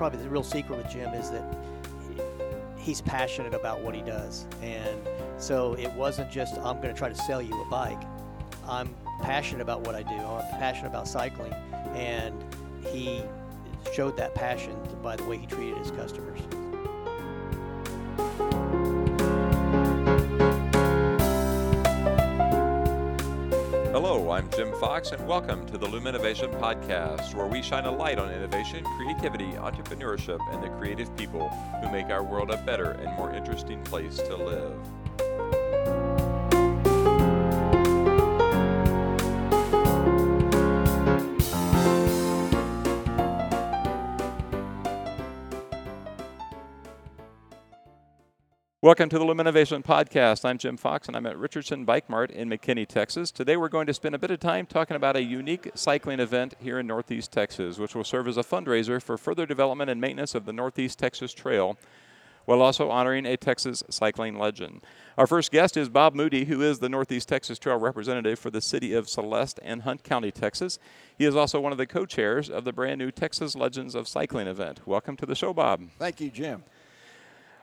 probably the real secret with Jim is that he's passionate about what he does. And so it wasn't just, I'm going to try to sell you a bike. I'm passionate about what I do. I'm passionate about cycling. And he showed that passion by the way he treated his customers. Jim Fox, and welcome to the Luminovation Podcast, where we shine a light on innovation, creativity, entrepreneurship, and the creative people who make our world a better and more interesting place to live. Welcome to the Luminovation Podcast. I'm Jim Fox, and I'm at Richardson Bike Mart in McKinney, Texas. Today, we're going to spend a bit of time talking about a unique cycling event here in Northeast Texas, which will serve as a fundraiser for further development and maintenance of the Northeast Texas Trail, while also honoring a Texas cycling legend. Our first guest is Bob Moody, who is the Northeast Texas Trail representative for the city of Celeste and Hunt County, Texas. He is also one of the co chairs of the brand new Texas Legends of Cycling event. Welcome to the show, Bob. Thank you, Jim.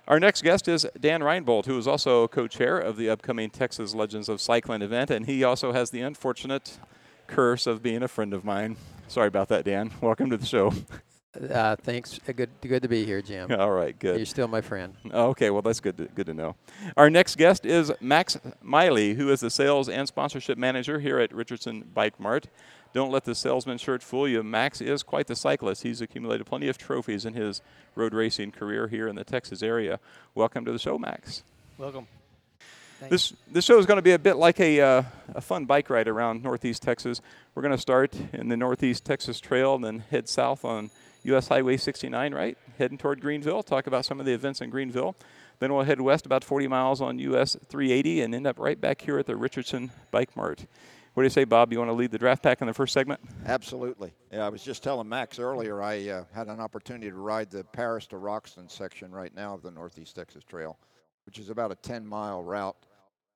Our next guest is Dan Reinbold, who is also co chair of the upcoming Texas Legends of Cycling event, and he also has the unfortunate curse of being a friend of mine. Sorry about that, Dan. Welcome to the show. Uh, thanks. Uh, Good, good to be here, Jim. All right, good. You're still my friend. Okay, well, that's good to, good to know. Our next guest is Max Miley, who is the sales and sponsorship manager here at Richardson Bike Mart. Don't let the salesman shirt fool you. Max is quite the cyclist. He's accumulated plenty of trophies in his road racing career here in the Texas area. Welcome to the show, Max. Welcome. This this show is going to be a bit like a uh, a fun bike ride around Northeast Texas. We're going to start in the Northeast Texas Trail and then head south on U.S. Highway 69, right, heading toward Greenville. Talk about some of the events in Greenville. Then we'll head west about 40 miles on US 380 and end up right back here at the Richardson Bike Mart. What do you say, Bob? You want to lead the draft pack in the first segment? Absolutely. Yeah, I was just telling Max earlier, I uh, had an opportunity to ride the Paris to Roxton section right now of the Northeast Texas Trail, which is about a 10 mile route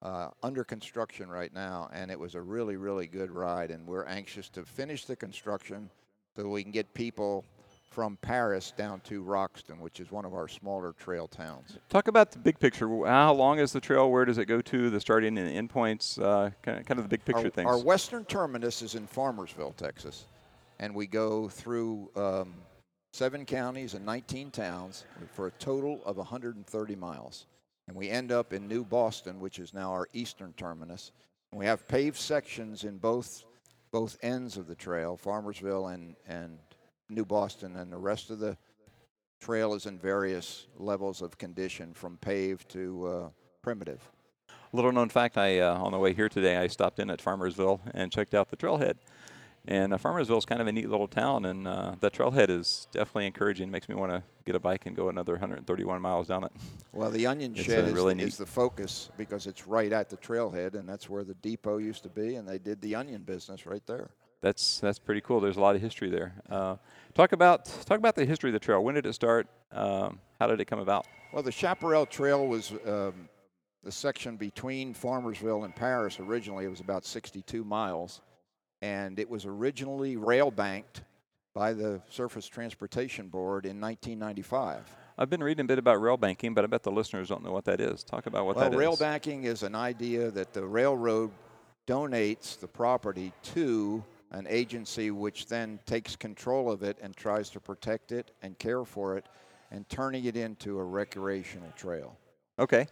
uh, under construction right now. And it was a really, really good ride. And we're anxious to finish the construction so we can get people from Paris down to Roxton, which is one of our smaller trail towns. Talk about the big picture. How long is the trail? Where does it go to? The starting and end points? Uh, kind, of, kind of the big picture our, things. Our western terminus is in Farmersville, Texas, and we go through um, seven counties and 19 towns for a total of 130 miles. And we end up in New Boston, which is now our eastern terminus. And we have paved sections in both both ends of the trail, Farmersville and, and New Boston, and the rest of the trail is in various levels of condition, from paved to uh, primitive. Little known fact: I uh, on the way here today, I stopped in at Farmersville and checked out the trailhead. And uh, Farmersville is kind of a neat little town, and uh, that trailhead is definitely encouraging. Makes me want to get a bike and go another 131 miles down it. Well, the Onion It's, Shed is, really is the focus because it's right at the trailhead, and that's where the depot used to be, and they did the onion business right there. That's that's pretty cool. There's a lot of history there. Uh, talk about talk about the history of the trail. When did it start? Um, how did it come about? Well, the Chaparral Trail was um, the section between Farmersville and Paris. Originally, it was about 62 miles, and it was originally rail banked by the Surface Transportation Board in 1995. I've been reading a bit about rail banking, but I bet the listeners don't know what that is. Talk about what well, that is. rail banking is an idea that the railroad donates the property to an agency which then takes control of it and tries to protect it and care for it and turning it into a recreational trail. Okay.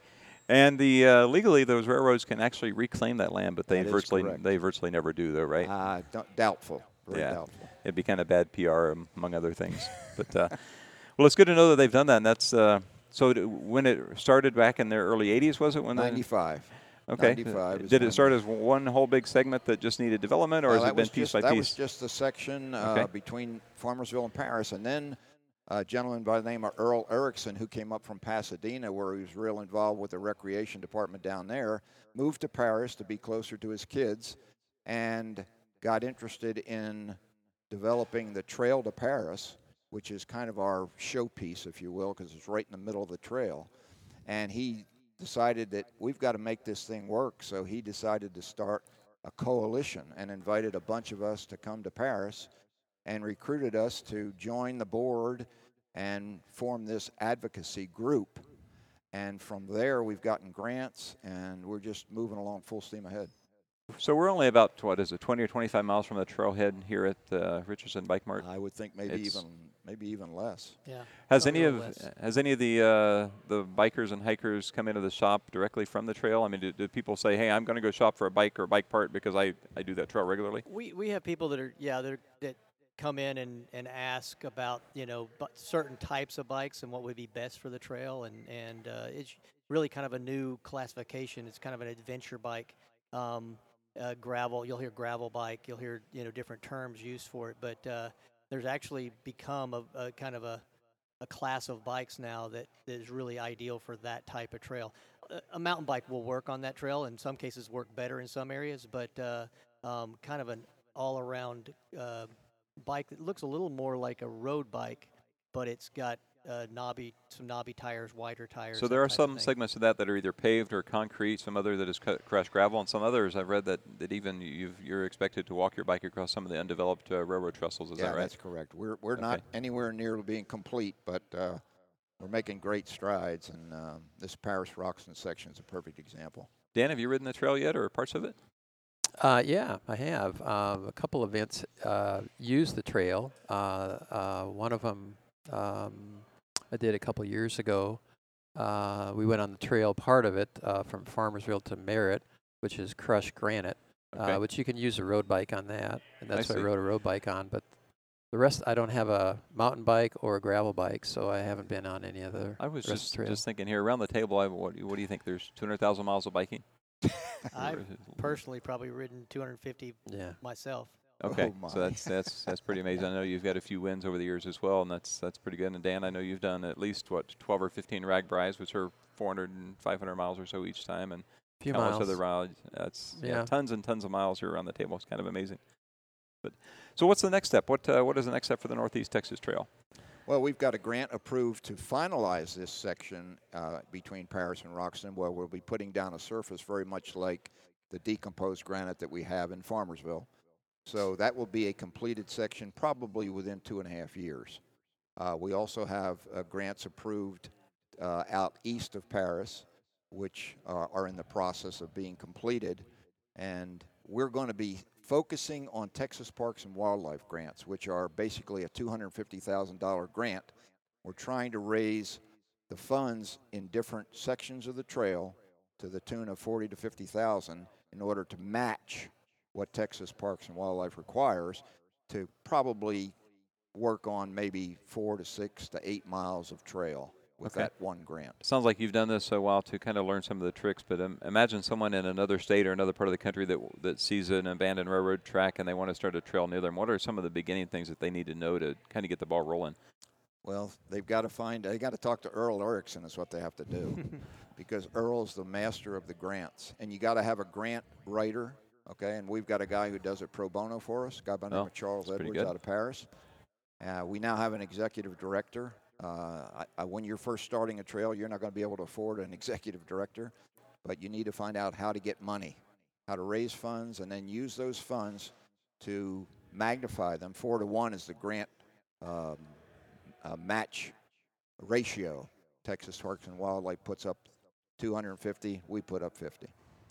And the uh, legally, those railroads can actually reclaim that land, but they That virtually they virtually never do, though, right? Uh, d- doubtful. Very yeah, doubtful. it'd be kind of bad PR um, among other things. but uh, well, it's good to know that they've done that. And that's uh, so. d- When it started back in the early '80s, was it? When the- 95. Okay. Did it start as one whole big segment that just needed development, or Well, has it been piece just, by that piece? was just the section uh, Okay. between Farmersville and Paris. And then a gentleman by the name of Earl Erickson, who came up from Pasadena, where he was real involved with the recreation department down there, moved to Paris to be closer to his kids and got interested in developing the Trail to Paris, which is kind of our showpiece, if you will, because it's right in the middle of the trail. And he decided that we've got to make this thing work, so he decided to start a coalition and invited a bunch of us to come to Paris and recruited us to join the board and form this advocacy group. And from there, we've gotten grants, and we're just moving along full steam ahead. So we're only about what is it, 20 or 25 miles from the trailhead here at uh, Richardson Bike Mart. I would think maybe It's- even maybe even less. Yeah. Has any of less. has any of the uh, the bikers and hikers come into the shop directly from the trail? I mean, do, do people say, "Hey, I'm going to go shop for a bike or a bike part because I, I do that trail regularly"? We we have people that are yeah that are, that come in and, and ask about you know bu- certain types of bikes and what would be best for the trail and and uh, it's really kind of a new classification. It's kind of an adventure bike. Um, uh, gravel, you'll hear gravel bike. You'll hear you know different terms used for it, but uh, there's actually become a, a kind of a a class of bikes now that is really ideal for that type of trail. A, a mountain bike will work on that trail. In some cases, work better in some areas, but uh, um, kind of an all-around uh, bike that looks a little more like a road bike, but it's got uh, knobby, some knobby tires, wider tires. So there are type of some segments of that that are either paved or concrete. Some other that is cut, crushed gravel, and some others I've read that, that even you've, you're expected to walk your bike across some of the undeveloped uh, railroad trestles. Is yeah, that right? that's correct. We're we're not anywhere near being complete, but uh, we're making great strides, and um, this Paris Roxton section is a perfect example. Dan, have you ridden the trail yet, or parts of it? Uh, yeah, I have. Um, a couple events uh, use the trail. Uh, uh, one of them um, I did a couple years ago. Uh, we went on the trail part of it uh, from Farmersville to Merit, which is crushed granite, Okay. uh, which you can use a road bike on that, and I that's what I rode a road bike on. But the rest, I don't have a mountain bike or a gravel bike, so I haven't been on any other. I was just just thinking here around the table. I, what, do you- what do you think? There's 200,000 miles of biking. I've personally probably ridden 250 Yeah. myself. Okay, Oh, so that's that's that's pretty amazing. I know you've got a few wins over the years as well, and that's that's pretty good. And Dan, I know you've done at least what 12 or 15 rag RAGBRAIs, which are 400 and 500 miles or so each time, and few countless miles. other rides. That's yeah. Yeah. tons and tons of miles here around the table. It's kind of amazing. But so, what's the next step? What uh, what is the next step for the Northeast Texas Trail? Well, we've got a grant approved to finalize this section uh, between Paris and Roxton, where we'll be putting down a surface very much like the decomposed granite that we have in Farmersville. So that will be a completed section probably within two and a half years. Uh, we also have uh, grants approved uh, out east of Paris, which are, are in the process of being completed. And we're going to be focusing on Texas Parks and Wildlife grants, which are basically a $250,000 grant. We're trying to raise the funds in different sections of the trail to the tune of 40 to 50,000 in order to match what Texas Parks and Wildlife requires to probably work on maybe four to six to eight miles of trail with Okay. that one grant. Sounds like you've done this a while to kind of learn some of the tricks. But um, imagine someone in another state or another part of the country that that sees an abandoned railroad track and they want to start a trail near them. What are some of the beginning things that they need to know to kind of get the ball rolling? Well, they've got to find, they got to talk to Earl Erickson, is what they have to do. because Earl's the master of the grants. And you got to have a grant writer, okay? And we've got a guy who does it pro bono for us, a guy by the name Oh, of Charles Edwards out of Paris. Uh, we now have an executive director. Uh, I, I, when you're first starting a trail, you're not going to be able to afford an executive director, but you need to find out how to get money, how to raise funds, and then use those funds to magnify them. Four to one is the grant um, uh, match ratio. Texas Parks and Wildlife puts up 250, we put up 50.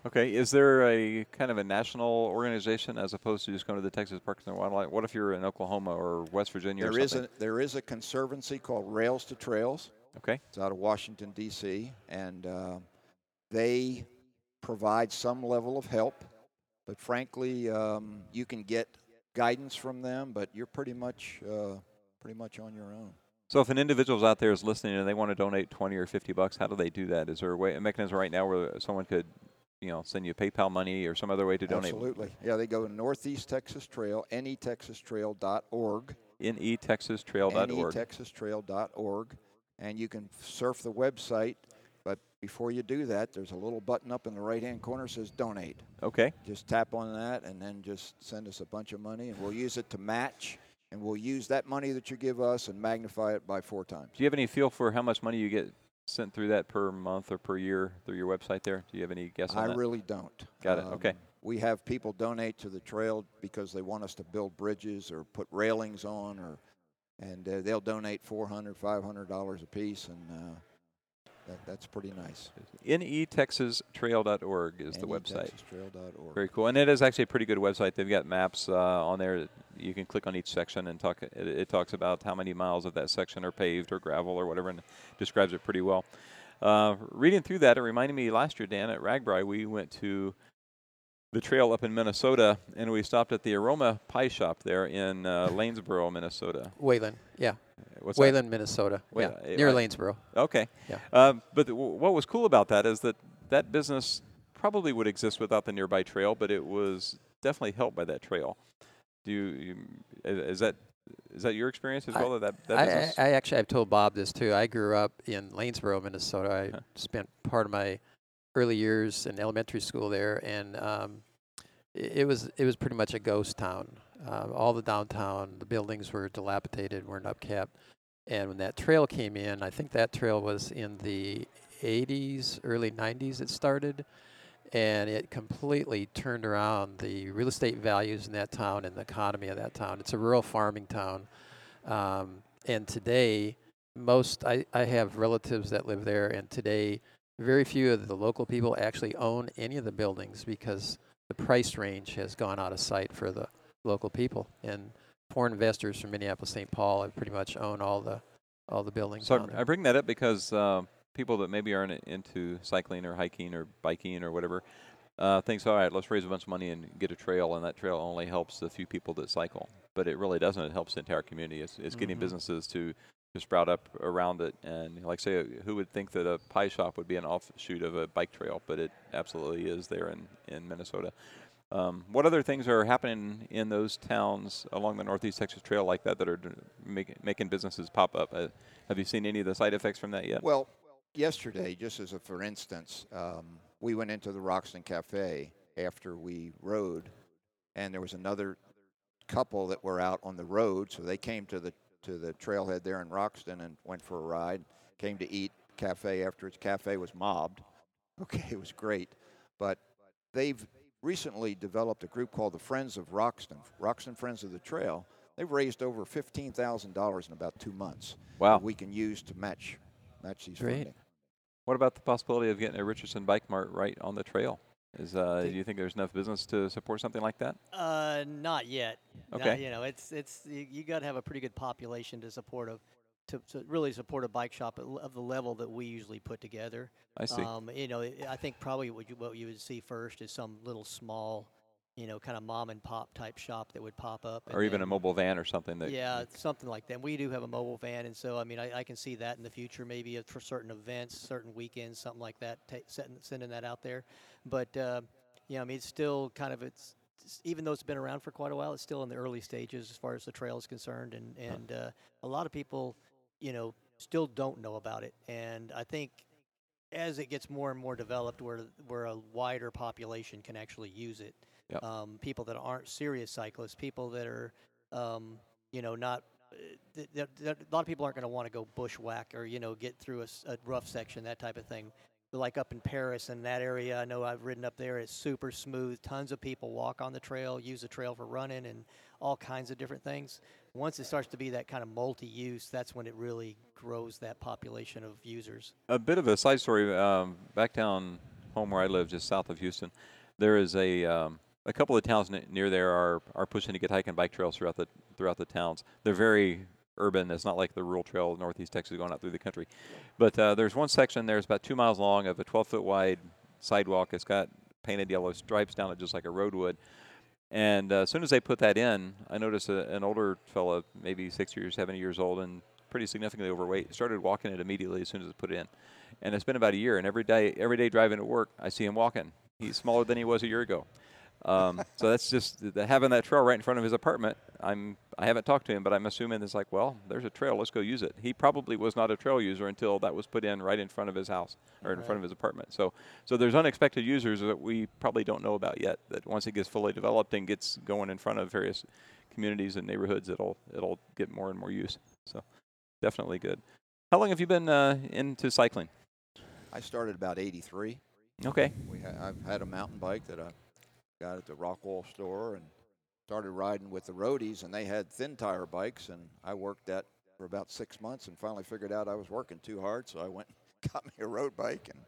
Okay, is there a kind of a national organization as opposed to just going to the Texas Parks and Wildlife? What if you're in Oklahoma or West Virginia There or is a there is a conservancy called Rails to Trails. okay, It's out of Washington D.C. and uh, they provide some level of help, but frankly, um, you can get guidance from them, but you're pretty much uh, pretty much on your own. so if an individual's out there is listening and they want to donate 20 or 50 bucks, how do they do that? Is there a way, a mechanism right now where someone could, you know, send you PayPal money or some other way to donate? Absolutely, yeah. They go to Northeast Texas Trail, netexastrail.org. Netexastrail.org. netexastrail.org, and you can surf the website. But before you do that, there's a little button up in the right-hand corner that says "Donate." Okay, Just tap on that, and then just send us a bunch of money, and we'll use it to match. And we'll use that money that you give us and magnify it by four times. do you have any feel for how much money you get sent through that per month or per year through your website there? Do you have any guess on I that? really don't. Got it, okay. We have people donate to the trail because they want us to build bridges or put railings on or and uh, they'll donate 400 $500 a piece, and uh, that, that's pretty nice. netexastrail.org is the website. NETexasTrail.org. Very cool, and it is actually a pretty good website. They've got maps uh, on there. You can click on each section and talk. It, it talks about how many miles of that section are paved or gravel or whatever, and describes it pretty well. Uh, reading through that, it reminded me last year, Dan, at RAGBRAI, we went to the trail up in Minnesota, and we stopped at the Aroma Pie Shop there in uh, Lanesboro, Minnesota. Whalan, yeah, What's that? Whalan, Minnesota, Wait, yeah, uh, near I- Lanesboro. Okay. Yeah. Um, but the, what was cool about that is that that business probably would exist without the nearby trail, but it was definitely helped by that trail. Do you, you is that is that your experience as I- well? That that I, business. I, I actually I've told Bob this too. I grew up in Lanesboro, Minnesota. I Huh. spent part of my early years in elementary school there, and um, i- it was it was pretty much a ghost town. Uh, all the downtown, the buildings were dilapidated, weren't upkept. And when that trail came in, I think that trail was in the 80s, early 90s. It started, and it completely turned around the real estate values in that town and the economy of that town. It's a rural farming town. Um, and today, most I, I have relatives that live there, and today, very few of the local people actually own any of the buildings because the price range has gone out of sight for the local people. And foreign investors from Minneapolis, St. Paul, have pretty much own all the all the buildings. so I bring that up because uh, people that maybe aren't into cycling or hiking or biking or whatever uh, thinks, all right, let's raise a bunch of money and get a trail, and that trail only helps the few people that cycle. But it really doesn't. It helps the entire community. It's, it's getting Mhm. businesses to, to sprout up around it. And like say, who would think that a pie shop would be an offshoot of a bike trail? But it absolutely is there in, in Minnesota. Um, what other things are happening in those towns along the Northeast Texas Trail like that that are make, making businesses pop up? Uh, have you seen any of the side effects from that yet? Well, yesterday, just as a for instance, um, we went into the Roxton Cafe after we rode, and there was another couple that were out on the road, so they came to the to the trailhead there in Roxton and went for a ride. Came to eat cafe after its cafe was mobbed. Okay, it was great, but they've recently developed a group called the Friends of Roxton, Roxton Friends of the Trail. They've raised over fifteen thousand dollars in about two months. wow. that we can use to match match these Great. funding. What about the possibility of getting a Richardson Bike Mart right on the trail? Is uh, do you think there's enough business to support something like that? Uh, not yet. Not- Okay. you know, it's it's you, you got to have a pretty good population to support a to, to really support a bike shop of the level that we usually put together. I see. Um, you know, I think probably what you, what you would see first is some little small, you know, kind of mom and pop type shop that would pop up. and or even a mobile van or something that. yeah, something like that. We do have a mobile van, and so I mean, I, I can see that in the future, maybe for certain events, certain weekends, something like that. Ta- sending, sending that out there, but uh, yeah, I mean, it's still kind of it's, it's even though it's been around for quite a while, it's still in the early stages as far as the trail is concerned, and and uh, a lot of people, you know, still don't know about it, and I think as it gets more and more developed, where where a wider population can actually use it, Yep. um, people that aren't serious cyclists, people that are, um, you know, not. th- th- th- a lot of people aren't going to want to go bushwhack or you know get through a rough section, that type of thing. Like up in Paris and that area, I know I've ridden up there. It's super smooth. Tons of people walk on the trail, use the trail for running and all kinds of different things. Once it starts to be that kind of multi-use, that's when it really grows that population of users. a bit of a side story. Um, back down home where I live, just south of Houston, there is a um, a couple of towns n- near there are are pushing to get hike and bike trails throughout the throughout the towns. They're very urban. It's not like the rural trail of Northeast Texas going out through the country. But uh, there's one section there. It's about two miles long of a 12 foot wide sidewalk. It's got painted yellow stripes down it, just like a road would. And uh, as soon as they put that in, I noticed a, an older fella, maybe 60 or 70 years old, and pretty significantly overweight, started walking it immediately as soon as it's put in. And it's been about a year, and every day, every day driving to work, I see him walking. He's smaller than he was a year ago. Um, so that's just the, having that trail right in front of his apartment. I'm I haven't talked to him, but I'm assuming it's like, well, there's a trail. Let's go use it. He probably was not a trail user until that was put in right in front of his house or in front of his apartment. So so there's unexpected users that we probably don't know about yet. That once it gets fully developed and gets going in front of various communities and neighborhoods, it'll it'll get more and more use. So definitely good. How long have you been uh, into cycling? I started about 83. Okay. We ha- I've had a mountain bike that I got at the Rockwall store, and started riding with the roadies, and they had thin tire bikes, and I worked that for about six months, and finally figured out I was working too hard, so I went and got me a road bike, and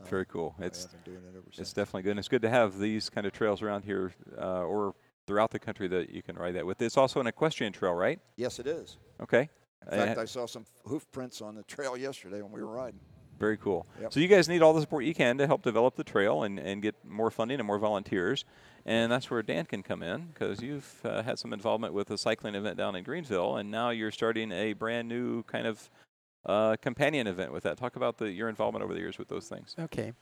uh, Very cool. It's have been doing it it's definitely good. And it's good to have these kind of trails around here uh, or throughout the country that you can ride that with. It's also an equestrian trail, right? yes, it is. Okay. In fact, Uh, I saw some hoof prints on the trail yesterday when we were riding. Very cool. Yep. So you guys need all the support you can to help develop the trail and, and get more funding and more volunteers. And that's where Dan can come in because you've uh, had some involvement with a cycling event down in Greenville, and now you're starting a brand new kind of uh, companion event with that. Talk about the, your involvement over the years with those things. Okay.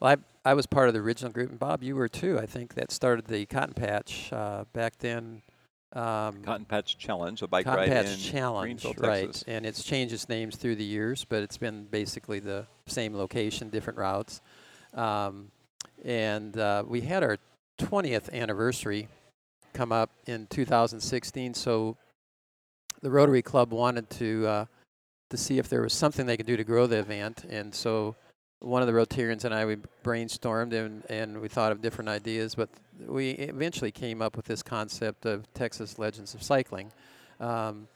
Well, I, I was part of the original group, and Bob, you were too. I think that started the Cotton Patch uh, back then. Um, Cotton Patch Challenge, a bike Cotton ride Patch in Challenge, Greenville, right? Texas. And it's changed its names through the years, but it's been basically the same location, different routes. Um, and uh, we had our 20th anniversary come up in 2016, so the Rotary Club wanted to uh, to see if there was something they could do to grow the event, and so one of the Rotarians and I we brainstormed and and we thought of different ideas, but we eventually came up with this concept of Texas Legends of Cycling. Um,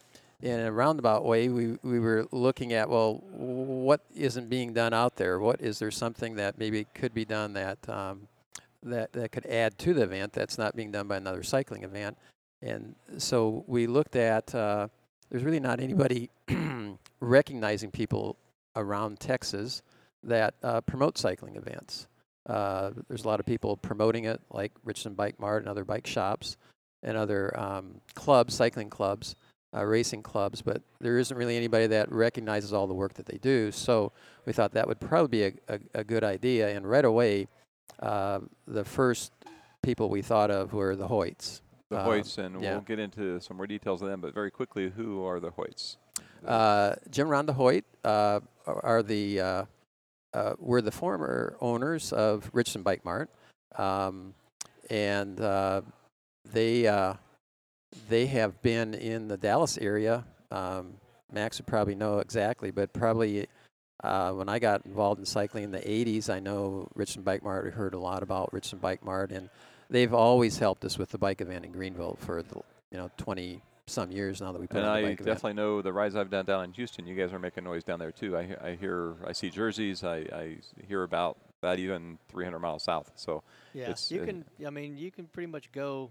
in a roundabout way, we, we were looking at well, what isn't being done out there? What is there something that maybe could be done that um, that that could add to the event that's not being done by another cycling event? And so we looked at. Uh, there's really not anybody recognizing people around Texas that uh, promote cycling events. Uh, there's a lot of people promoting it, like Richardson Bike Mart and other bike shops and other um, clubs, cycling clubs, uh, racing clubs, but there isn't really anybody that recognizes all the work that they do. So we thought that would probably be a, a, a good idea. And right away, uh, the first people we thought of were the Hoyts. The Um, Hoyts, and yeah. we'll get into some more details of them, but very quickly, who are the Hoyts? Uh, Jim Rhonda Hoyt uh, are the uh, uh, were the former owners of Richardson Bike Mart, um, and uh, they uh, they have been in the Dallas area. Um, Max would probably know exactly, but probably uh, when I got involved in cycling in the '80s, I know Richardson Bike Mart. We heard a lot about Richardson Bike Mart, and they've always helped us with the bike event in Greenville for the you know 20 some years now that we put And on the I bike event. definitely know the rides I've done down in Houston. You guys are making noise down there too. I, I hear, I see jerseys. I, I hear about that even 300 miles south. So Yeah, It's, you uh, can. I mean, you can pretty much go.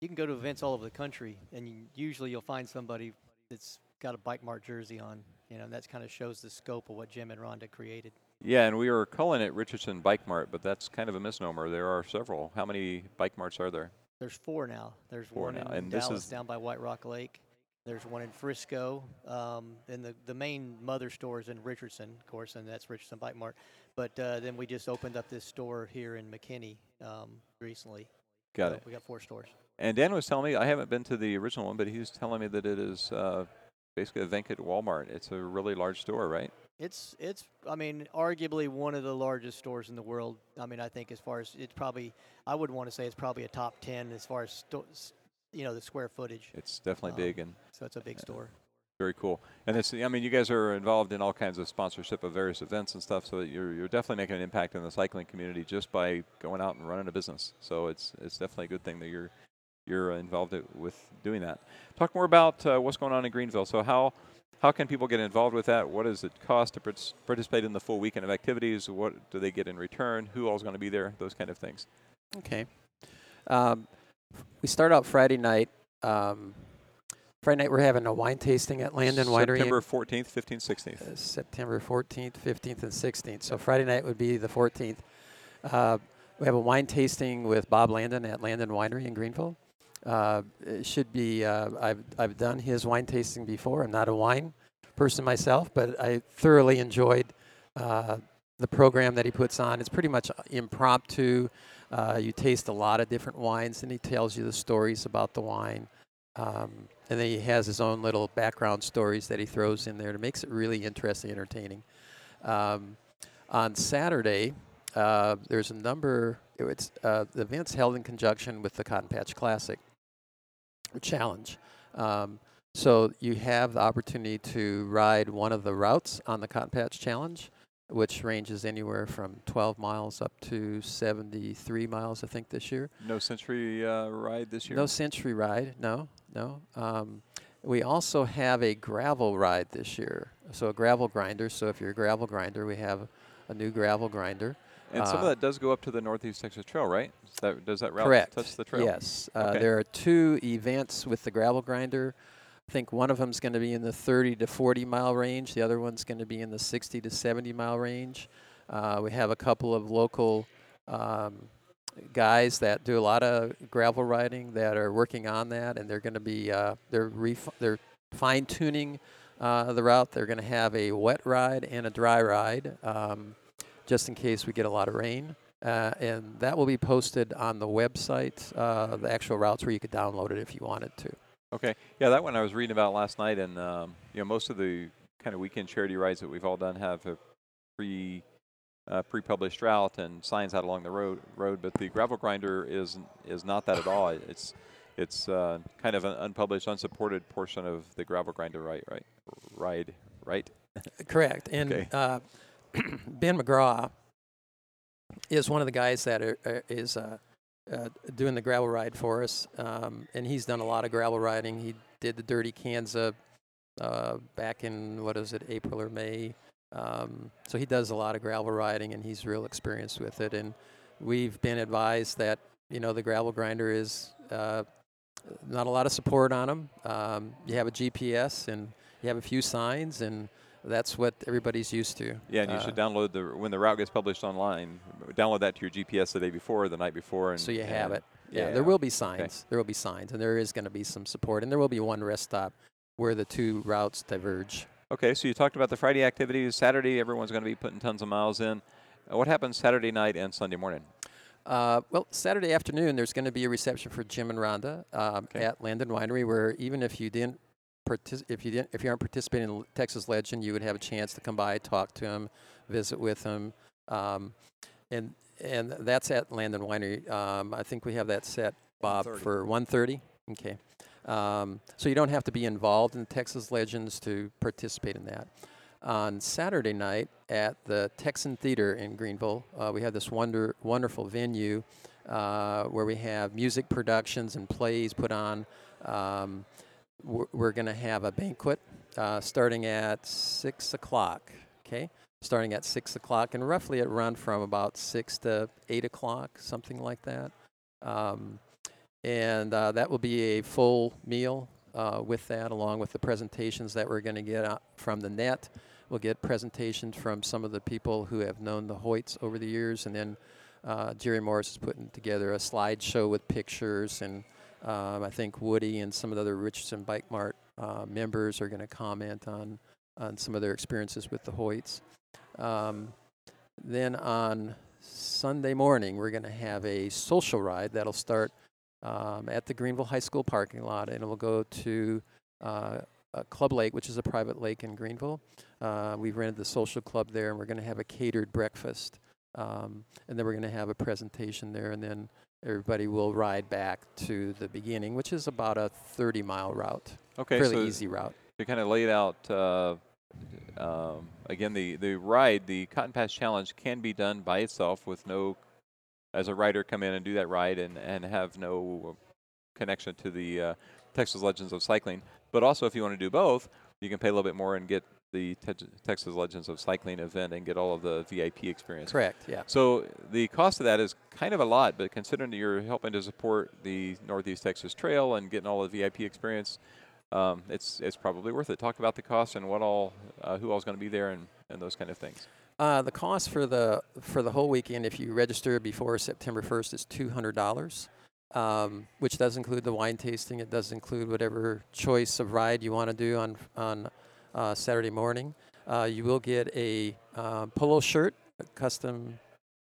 You can go to events all over the country, and you, usually you'll find somebody that's got a bike mart jersey on. You know, and that kind of shows the scope of what Jim and Rhonda created. yeah, and we were calling it Richardson Bike Mart, but that's kind of a misnomer. There are several. How many bike marts are there? There's four now. There's Four one now, in and this Dallas is- down by White Rock Lake. There's one in Frisco, um, and the the main mother store is in Richardson, of course, and that's Richardson Bike Mart. But uh, then we just opened up this store here in McKinney um, recently. Got So it. We got four stores. And Dan was telling me, I haven't been to the original one, but he was telling me that it is uh, basically a Venkat Walmart. It's a really large store, right? It's it's I mean arguably one of the largest stores in the world. I mean I think as far as it's probably I would want to say it's probably a top ten as far as sto- you know the square footage. It's definitely Um, big and So it's a big store. very cool. And it's, I mean, you guys are involved in all kinds of sponsorship of various events and stuff, so you're, you're definitely making an impact in the cycling community just by going out and running a business. So it's it's definitely a good thing that you're you're uh, involved with doing that. Talk more about uh, what's going on in Greenville. So how how can people get involved with that? What does it cost to participate in the full weekend of activities? What do they get in return? Who all's going to be there? Those kind of things. Okay. Um, we start out Friday night. Um, Friday night we're having a wine tasting at Landon Winery. September 14th, 15th, 16th. uh, September 14th, 15th, and 16th. So Friday night would be the 14th. Uh, we have a wine tasting with Bob Landon at Landon Winery in Greenville. Uh, should be. Uh, I've I've done his wine tasting before. I'm not a wine person myself, but I thoroughly enjoyed uh, the program that he puts on. It's pretty much impromptu. Uh, you taste a lot of different wines, and he tells you the stories about the wine. Um, and then he has his own little background stories that he throws in there that makes it really interesting, entertaining. Um, on Saturday, uh, there's a number. It's uh, the event's held in conjunction with the Cotton Patch Classic Challenge. Um, so you have the opportunity to ride one of the routes on the Cotton Patch Challenge. which ranges anywhere from 12 miles up to 73 miles, I think, this year. No Century uh, ride this year. No Century ride, no, no. Um, we also have a gravel ride this year, so a gravel grinder. So if you're a gravel grinder, we have a new gravel grinder. And some of Uh, that does go up to the Northeast Texas Trail, right? Is that, does that route Correct. touch the trail? Yes. Uh, Okay. There are two events with the gravel grinder. I think one of them is going to be in the 30 to 40 mile range. The other one's going to be in the 60 to 70 mile range. Uh, we have a couple of local um, guys that do a lot of gravel riding that are working on that, and they're going to be uh, they're they're fine tuning uh, the route. They're going to have a wet ride and a dry ride, um, just in case we get a lot of rain. Uh, and that will be posted on the website, uh, the actual routes where you could download it if you wanted to. Okay. Yeah, that one I was reading about last night, and um, you know, most of the kind of weekend charity rides that we've all done have a pre uh, pre-published route and signs out along the road. Road, but the gravel grinder is is not that at all. It's it's uh, kind of an unpublished, unsupported portion of the gravel grinder right, right, ride, right. Correct. And Okay. Ben McGraw is one of the guys that are, are, is uh, uh, doing the gravel ride for us, um, and he's done a lot of gravel riding. He did the Dirty Kanza uh, back in what is it, April or May. Um, so he does a lot of gravel riding, and he's real experienced with it. And we've been advised that you know the gravel grinder is uh, not a lot of support on them. Um, you have a GPS and you have a few signs, and that's what everybody's used to. Yeah, and you Uh, should download the when the route gets published online. Download that to your GPS the day before, the night before, and so you have it. Yeah, yeah, there will be signs. There will be signs, and there is going to be some support, and there will be one rest stop where the two routes diverge. Okay, so you talked about the Friday activities. Saturday, everyone's going to be putting tons of miles in. Uh, What happens Saturday night and Sunday morning? Uh, well, Saturday afternoon, there's going to be a reception for Jim and Rhonda um, Okay. at Landon Winery, where even if you didn't, partic- if you didn't, if you aren't participating in Texas Legend, you would have a chance to come by, talk to him, visit with him, um, and and that's at Landon Winery. Um, I think we have that set, Bob, 1:30. for 1:30. Okay. Um, so you don't have to be involved in Texas Legends to participate in that. On Saturday night at the Texan Theater in Greenville, uh, we have this wonder, wonderful venue uh, where we have music productions and plays put on. Um, we're going to have a banquet uh, starting at 6 o'clock, okay? Starting at 6 o'clock, and roughly it run from about 6 to 8 o'clock, something like that. Um, and uh, that will be a full meal uh, with that, along with the presentations that we're going to get from the net. We'll get presentations from some of the people who have known the Hoyts over the years, and then uh, Jerry Morris is putting together a slideshow with pictures, and um, I think Woody and some of the other Richardson Bike Mart uh, members are going to comment on on some of their experiences with the Hoyts. Um, then on Sunday morning, we're going to have a social ride that'll start um, at the Greenville High School parking lot, and it will go to uh, Club Lake, which is a private lake in Greenville. Uh, we've rented the social club there, and we're going to have a catered breakfast. Um, and then we're going to have a presentation there, and then everybody will ride back to the beginning, which is about a 30 mile route. Okay, Fairly so easy route. to kind of lay it out uh, um, again, the the ride, the Cotton Patch Challenge, can be done by itself with no, as a rider, come in and do that ride and and have no connection to the uh, Texas Legends of Cycling. But also, if you want to do both, you can pay a little bit more and get the Te- Texas Legends of Cycling event and get all of the VIP experience. Correct, yeah. So the cost of that is kind of a lot, but considering that you're helping to support the Northeast Texas Trail and getting all the VIP experience, um, it's it's probably worth it. Talk about the cost and what all, uh, who all's going to be there, and, and those kind of things. Uh, the cost for the for the whole weekend, if you register before September 1st, is two hundred dollars, um, which does include the wine tasting. It does include whatever choice of ride you want to do on on uh, Saturday morning. Uh, you will get a uh, polo shirt, a custom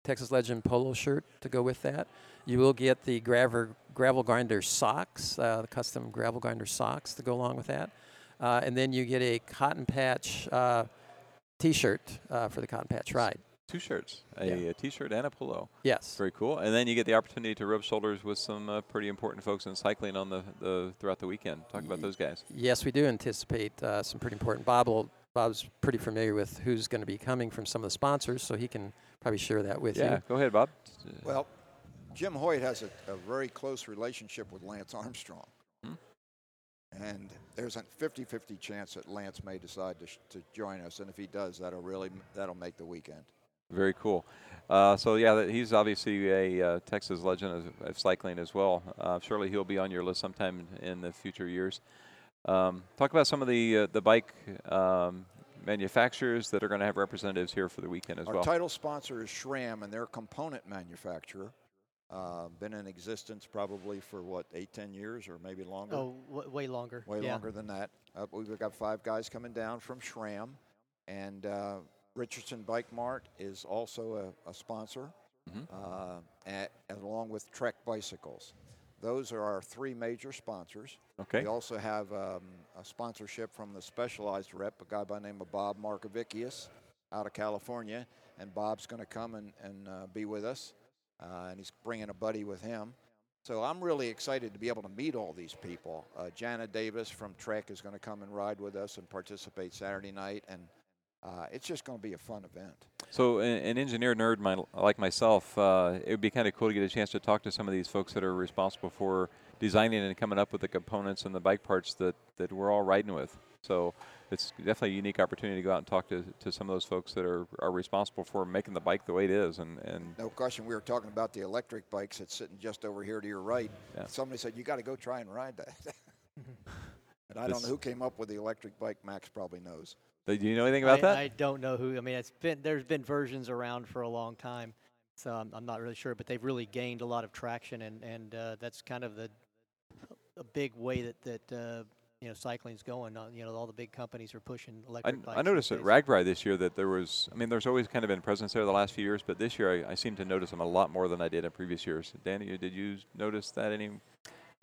Texas Legend polo shirt to go with that. You will get the gravel gravel grinder socks, uh, the custom gravel grinder socks to go along with that, uh, and then you get a cotton patch. Uh, T-shirt uh, for the Cotton Patch ride. Two shirts, a, Yeah. a t-shirt and a polo. Yes. Very cool. And then you get the opportunity to rub shoulders with some uh, pretty important folks in cycling on the, the throughout the weekend. Talk about those guys. Yes, we do anticipate uh, some pretty important. Bob will Bob's pretty familiar with who's going to be coming from some of the sponsors, so he can probably share that with Yeah, you. Yeah, go ahead, Bob. Well, Jim Hoyt has a, a very close relationship with Lance Armstrong. Hmm. And there's a 50-50 chance that Lance may decide to, sh- to join us, and if he does, that'll really that'll make the weekend. Very cool. Uh, so yeah, he's obviously a uh, Texas legend of, of cycling as well. Uh, surely he'll be on your list sometime in the future years. Um, talk about some of the uh, the bike um, manufacturers that are going to have representatives here for the weekend as Our well. Our title sponsor is SRAM, and they're a component manufacturer. Uh, been in existence probably for what eight, ten years, or maybe longer. Oh, w- way longer. way yeah. longer than that. Uh, we've got five guys coming down from SRAM, and uh, Richardson Bike Mart is also a, a sponsor, Mhm. uh, at, along with Trek Bicycles. Those are our three major sponsors. Okay. We also have um, a sponsorship from the Specialized rep, a guy by the name of Bob Markovicius out of California, and Bob's going to come and, and uh, be with us, uh, and he's bringing a buddy with him. So I'm really excited to be able to meet all these people. Uh, Jana Davis from Trek is going to come and ride with us and participate Saturday night, and uh, it's just going to be a fun event. So, an, an engineer nerd my, like myself, uh, it would be kind of cool to get a chance to talk to some of these folks that are responsible for designing and coming up with the components and the bike parts that, that we're all riding with. So, it's definitely a unique opportunity to go out and talk to, to some of those folks that are, are responsible for making the bike the way it is. And, and No question, we were talking about the electric bikes that's sitting just over here to your right. Yeah. Somebody said, You got to go try and ride that. and I don't know who came up with the electric bike. Max probably knows. Do you know anything about I, that? I don't know who. I mean, it's been there's been versions around for a long time, so I'm, I'm not really sure. But they've really gained a lot of traction, and and uh, that's kind of the a big way that that uh, you know cycling's going. Uh, you know, all the big companies are pushing I, electric bikes. I noticed at days. RAGBRAI this year that there was, I mean, there's always kind of been presence there the last few years, but this year I, I seem to notice them a lot more than I did in previous years. Danny, did you notice that any?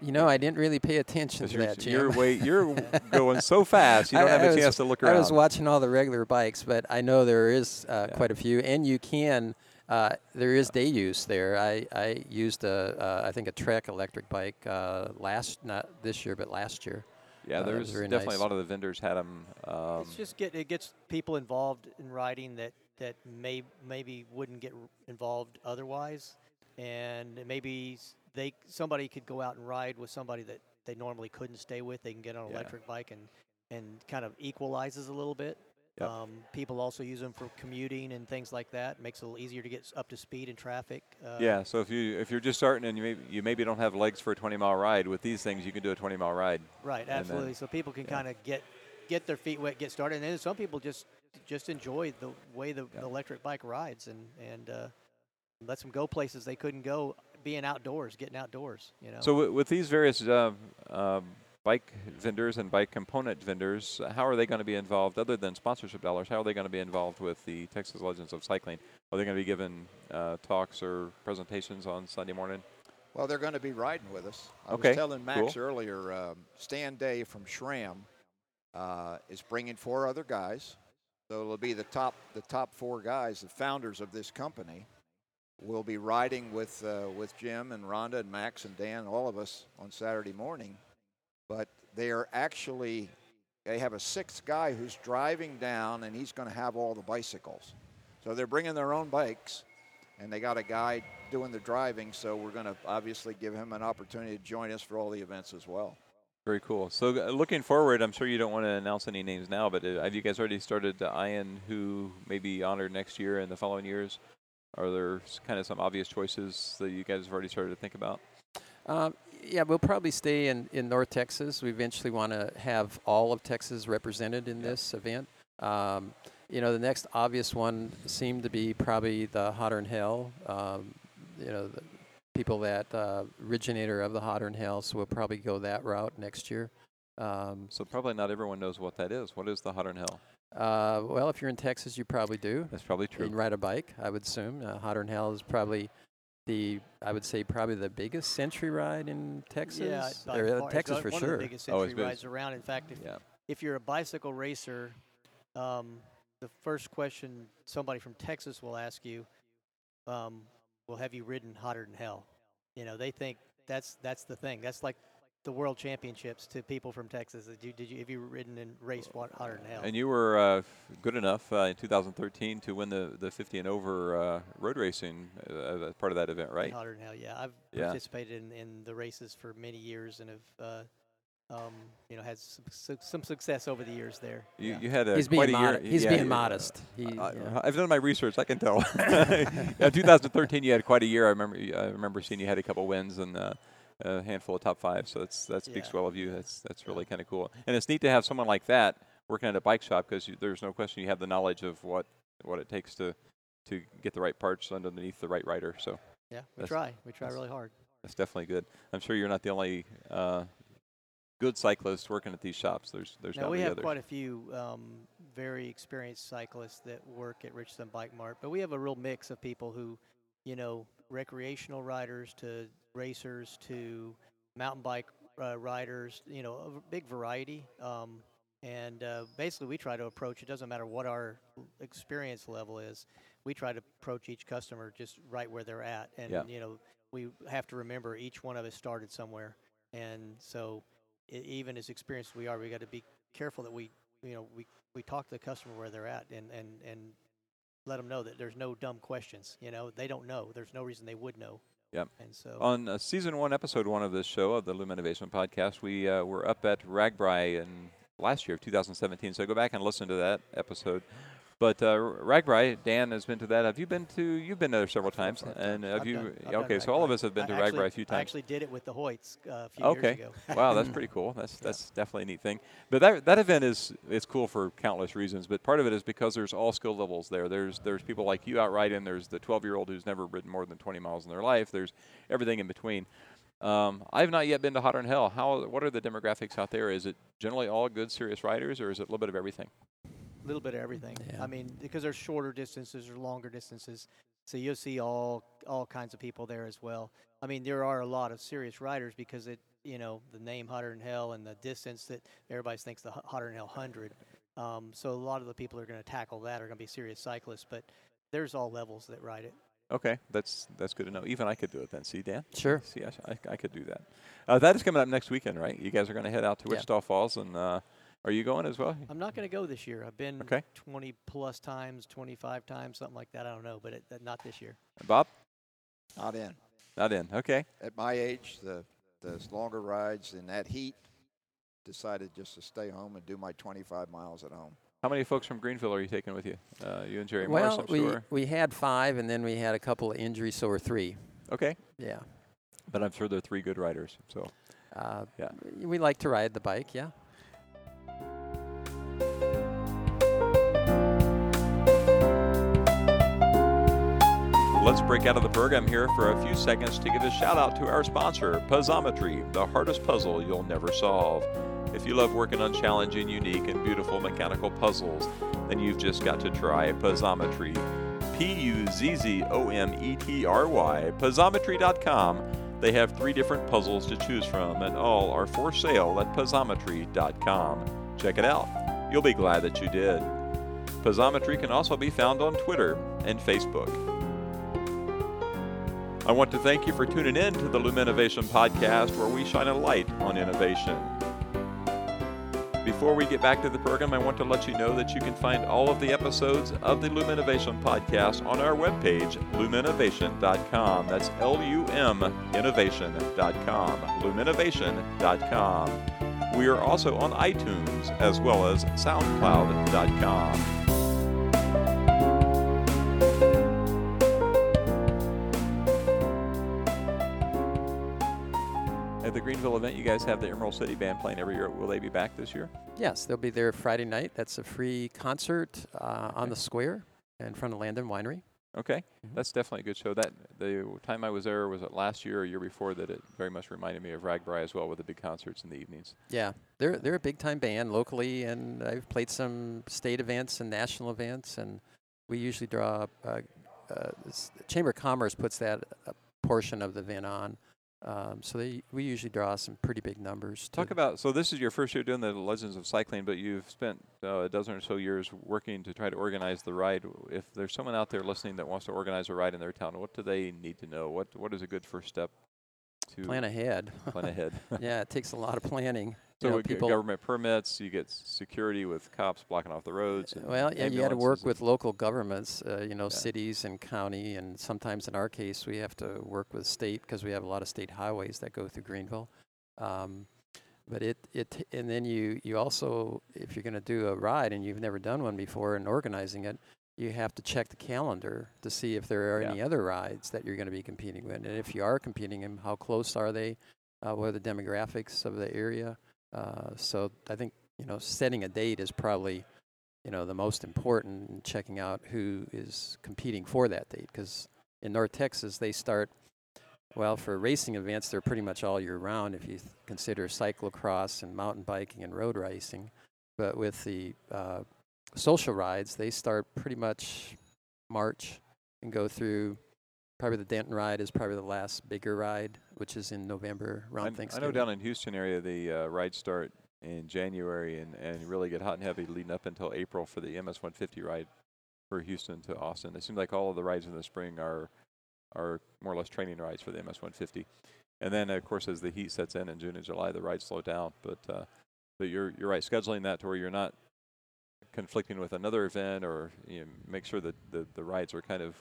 You know, I didn't really pay attention to that, Jim. you're, way, you're going so fast, you don't have I a was- chance to look around. I was watching all the regular bikes, but I know there is uh, Yeah. quite a few, and you can. Uh, there is day use there. I, I used a uh, I think a Trek electric bike uh, last not this year but last year. yeah, uh, was there's definitely nice. a lot of the vendors had them. Um, it's just get it gets people involved in riding that that may maybe wouldn't get involved otherwise, and maybe s- they somebody could go out and ride with somebody that they normally couldn't stay with. They can get on an Yeah. electric bike and and kind of equalizes a little bit. Yep. Um, people also use them for commuting and things like that. Makes it a little easier to get up to speed in traffic. Uh, yeah, so if you if you're just starting and you maybe you maybe don't have legs for a 20 mile ride, with these things you can do a 20 mile ride. Right, then- absolutely. so people can yeah. kind of get get their feet wet, get started, and then some people just just enjoy the way the, Yeah. the electric bike rides, and and uh, lets them go places they couldn't go, being outdoors, getting outdoors. You know. So w- with these various uh, um bike vendors and bike component vendors, uh, how are they going to be involved other than sponsorship dollars? How are they going to be involved with the Texas Legends of Cycling? Are they going to be given uh, talks or presentations on Sunday morning? Well, they're going to be riding with us. I Okay, was telling Max cool. earlier, um, Stan Day from SRAM uh, is bringing four other guys. So it'll be the top the top four guys, the founders of this company, will be riding with uh, with Jim and Rhonda and Max and Dan, all of us on Saturday morning. But they are actually they have a sixth guy who's driving down, and he's going to have all the bicycles. So they're bringing their own bikes, and they got a guy doing the driving. So we're going to obviously give him an opportunity to join us for all the events as well. Very cool. So uh, looking forward, I'm sure you don't want to announce any names now, but uh, have you guys already started uh, eyeing who may be honored next year and the following years? Are there kind of some obvious choices that you guys have already started to think about? Um, yeah, we'll probably stay in, in North Texas. We eventually want to have all of Texas represented in Yeah. this event. Um, you know, the next obvious one seemed to be probably the Hotter and Hell. Um, you know, the people that uh, originator of the Hotter and Hell, so we'll probably go that route next year. Um, So probably not everyone knows what that is. What is the Hotter and Hell? Uh, well, if you're in Texas, you probably do. That's probably true. can ride a bike, I would assume. Uh, Hotter than Hell is probably the, I would say, probably the biggest century ride in Texas. yeah, by or, uh, far, it's Texas one for of sure. the biggest Oh, century big. rides around. In fact, if Yeah. if you're a bicycle racer, um, the first question somebody from Texas will ask you, um, "Well, have you ridden hotter than hell?" You know, they think that's that's the thing. That's like the world championships to people from Texas. Did you, did you have you ridden and raced what hotter than hell? And you were uh, good enough uh, in 2013 to win the, the 50 and over uh, road racing uh, as part of that event, right? Hotter than hell, yeah. I've Yeah. participated in, in the races for many years and have, uh, um, you know, had some, su- some success over the years there. You, yeah. you had a He's quite being, a year. mod- he's yeah, being you- modest. He, I, yeah. I've done my research. I can tell. yeah, 2013, you had quite a year. I remember. I remember seeing you had a couple wins and uh, a handful of top five. So that's that speaks Yeah. well of you. That's that's really kind of cool. And it's neat to have someone like that working at a bike shop because there's no question you have the knowledge of what what it takes to to get the right parts underneath the right rider. So yeah, we try. We try really hard. that's definitely good. I'm sure you're not the only uh, good cyclist working at these shops. There's there's got we have others. quite a few um, very experienced cyclists that work at Richardson Bike Mart, but we have a real mix of people who, you know, recreational riders to racers to mountain bike uh, riders. You know, a big variety. Um, and uh, basically, we try to approach. It doesn't matter what our experience level is. We try to approach each customer just right where they're at, and Yeah. you know, we have to remember each one of us started somewhere, and so e- even as experienced as we are, we got to be careful that we, you know, we, we talk to the customer where they're at and, and, and let them know that there's no dumb questions. You know, they don't know. There's no reason they would know. Yep. And so, On uh, season one, episode one of this show of the Luminovation Podcast, we uh, were up at RAGBRAI in last year of 2017. So go back and listen to that episode. But uh, RAGBRAI, Dan has been to that. Have you been to? You've been there several times, and have I've you? done- I've okay, so all of us have been I to actually- RAGBRAI a few times. I actually did it with the Hoyts uh, a few Okay. years ago. wow, that's pretty cool. That's that's definitely a neat thing. But that that event is is cool for countless reasons. But part of it is because there's all skill levels there. There's there's people like you out riding. There's the 12 year old who's never ridden more than 20 miles in their life. There's everything in between. Um, I've not yet been to Hotter and Hell. How what are the demographics out there? Is it generally all good serious riders, or is it a little bit of everything? A little bit of everything. Yeah. I mean, because there's shorter distances or longer distances, so you'll see all all kinds of people there as well. I mean, there are a lot of serious riders because it, you know, the name Hotter than Hell and the distance that everybody thinks the Ho- Hotter than Hell hundred. Um, so a lot of the people who are going to tackle that are going to be serious cyclists, but there's all levels that ride it. Okay, that's that's good to know. Even I could do it then. See, Dan. Sure. See, I, I, I could do that. Uh, that is coming up next weekend, right? You guys are going to head out to Yeah. Wichita Falls, and uh, are you going as well? I'm not going to go this year. I've been Okay. 20 plus times, 25 times, something like that. I don't know, but it, not this year. Bob, Not in. not in. Okay. At my age, the the longer rides in that heat, decided just to stay home and do my 25 miles at home. How many folks from Greenville are you taking with you? Uh, you and Jerry well, Morris, I'm we, sure. we had five, and then we had a couple of injuries, so we're three. Okay, Yeah. but I'm sure they're three good riders. So Uh, Yeah. We like to ride the bike, yeah. Let's break out of the program here for a few seconds to give a shout out to our sponsor, Puzzometry, the hardest puzzle you'll never solve. If you love working on challenging, unique, and beautiful mechanical puzzles, then you've just got to try Puzzometry. P U Z Z O M E T R Y, Puzzometry.com. They have three different puzzles to choose from, and all are for sale at Puzzometry.com. Check it out. You'll be glad that you did. Puzzometry can also be found on Twitter and Facebook. I want to thank you for tuning in to the Luminovation podcast, where we shine a light on innovation. Before we get back to the program, I want to let you know that you can find all of the episodes of the Luminovation podcast on our webpage, luminovation.com. That's L U M innovation.com. Luminovation.com. We are also on iTunes as well as SoundCloud.com. At the Greenville event, you guys have the Emerald City Band playing every year. Will they be back this year? Yes, they'll be there Friday night. That's a free concert uh, on the square in front of Landon Winery. Okay, Mhm. that's definitely a good show. That the time I was there was it last year or year before that. It very much reminded me of RAGBRAI as well, with the big concerts in the evenings. Yeah, they're they're a big time band locally, and I've played some state events and national events, and we usually draw. Uh, uh, Chamber of Commerce puts that uh, portion of the event on, um, so they we usually draw some pretty big numbers. Talk about so this is your first year doing the Legends of Cycling, but you've spent uh, a dozen or so years working to try to organize the ride. If there's someone out there listening that wants to organize a ride in their town, what do they need to know? What what is a good first step to Plan ahead. plan ahead. yeah, it takes a lot of planning. You so know, get people, government permits, you get security with cops blocking off the roads. and Well, yeah, you got to work with local governments, uh, you know, Yeah. cities and county, and sometimes in our case, we have to work with state because we have a lot of state highways that go through Greenville. Um, but it, it, and then you, you also, if you're going to do a ride and you've never done one before and organizing it, you have to check the calendar to see if there are Yeah. any other rides that you're going to be competing with, and if you are competing in, how close are they? Uh, what are the demographics of the area? Uh, so I think you know, setting a date is probably you know the most important in checking out who is competing for that date because in north texas they start well for racing events they're pretty much all year round if you th- consider cyclocross and mountain biking and road racing but with the uh, social rides they start pretty much march and go through probably the denton ride is probably the last bigger ride which is in november around I, kn- I know down in Houston area the uh, rides start in January and, and really get hot and heavy leading up until April for the MS 150 ride for Houston to Austin. It seems like all of the rides in the spring are are more or less training rides for the MS 150. And then of course as the heat sets in in June and July the rides slow down. But uh, but you're you're right scheduling that to where you're not conflicting with another event or you know, make sure that the, the rides are kind of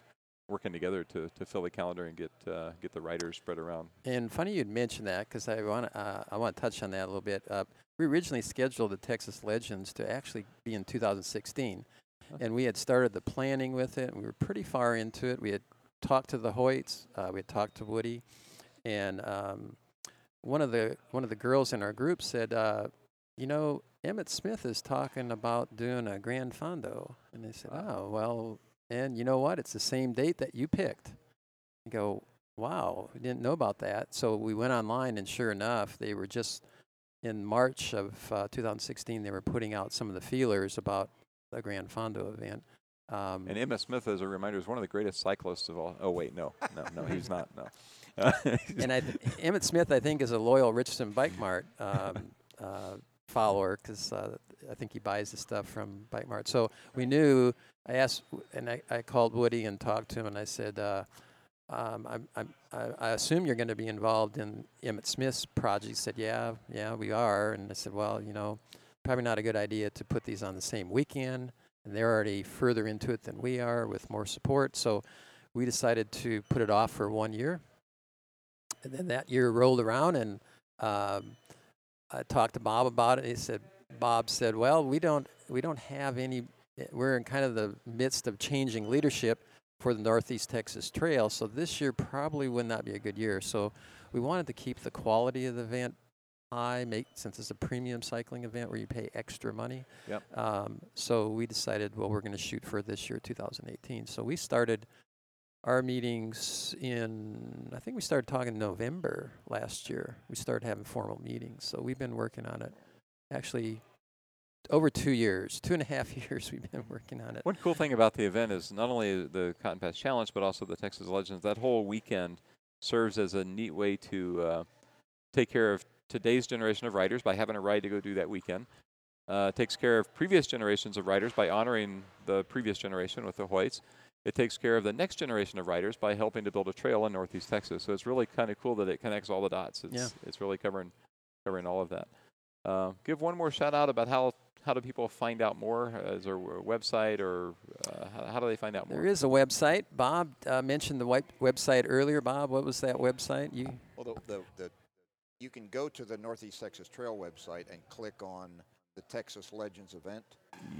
working together to, to fill the calendar and get uh, get the riders spread around. And funny you'd mention that because I want to uh, I want to touch on that a little bit. Uh, we originally scheduled the Texas Legends to actually be in 2016, and we had started the planning with it. And we were pretty far into it. We had talked to the Hoyts, uh, we had talked to Woody, and um, one of the one of the girls in our group said, uh, "You know, Emmitt Smith is talking about doing a Gran Fondo," and they said, Wow. "Oh, well." And you know what? It's the same date that you picked. I go, wow, we didn't know about that. So we went online, and sure enough, they were just in March of uh, 2016. They were putting out some of the feelers about the Gran Fondo event. Um, And Emmitt Smith, as a reminder, is one of the greatest cyclists of all. Oh wait, no, no, no, he's not. No. and I th- Emmitt Smith, I think, is a loyal Richardson Bike Mart um, uh, follower because uh, I think he buys the stuff from Bike Mart. So we knew. I asked, and I, I called Woody and talked to him, and I said, uh, um, I'm, I, I assume you're going to be involved in Emmitt Smith's project. He said, Yeah, yeah, we are. And I said, Well, you know, probably not a good idea to put these on the same weekend. And they're already further into it than we are with more support. So we decided to put it off for one year. And then that year rolled around, and um, I talked to Bob about it. He said, Bob said, "Well, we don't we don't have any. eh, We're in kind of the midst of changing leadership for the Northeast Texas Trail, so this year probably would not be a good year. So we wanted to keep the quality of the event high, make since it's a premium cycling event where you pay extra money. Yep. Um, so we decided, well, we're going to shoot for this year, 2018. So we started our meetings in, I think we started talking in November last year. We started having formal meetings. So we've been working on it actually over two years, two and a half years we've been working on it. One cool thing about the event is not only the Cotton Patch Challenge, but also the Texas Legends. That whole weekend serves as a neat way to uh, take care of today's generation of writers by having a ride to go do that weekend. Uh, takes care of previous generations of writers by honoring the previous generation with the Hoyts. It takes care of the next generation of riders by helping to build a trail in Northeast Texas. So it's really kind of cool that it connects all the dots. It's Yeah. it's really covering covering all of that. Uh, give one more shout out about how how do people find out more? Uh, is there a website or uh, how, how do they find out more? There is a website. Bob uh, mentioned the web- website earlier. Bob, what was that website? You Well, the, the, the, you can go to the Northeast Texas Trail website and click on the Texas Legends event,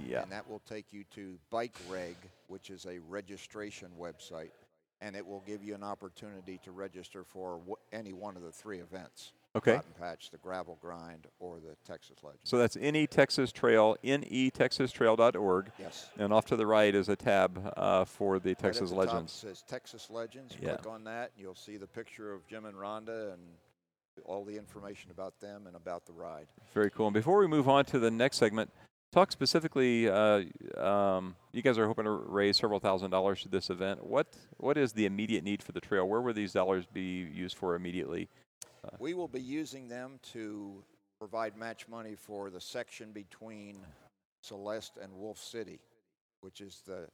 Yeah. and that will take you to Bike Reg, which is a registration website, and it will give you an opportunity to register for wh- any one of the three events. Okay. Cotton Patch, the Gravel Grind, or the Texas Legends. So that's any Texas Trail, netexastrail.org. yes. And off to the right is a tab uh, for the Right Texas the top Legends. says Texas Legends. Yeah. Click on that, and you'll see the picture of Jim and Rhonda and all the information about them and about the ride. Very cool. And before we move on to the next segment, talk specifically. Uh, um, you guys are hoping to raise several thousand dollars to this event. What What is the immediate need for the trail? Where will these dollars be used for immediately? We will be using them to provide match money for the section between Celeste and Wolf City, which is the,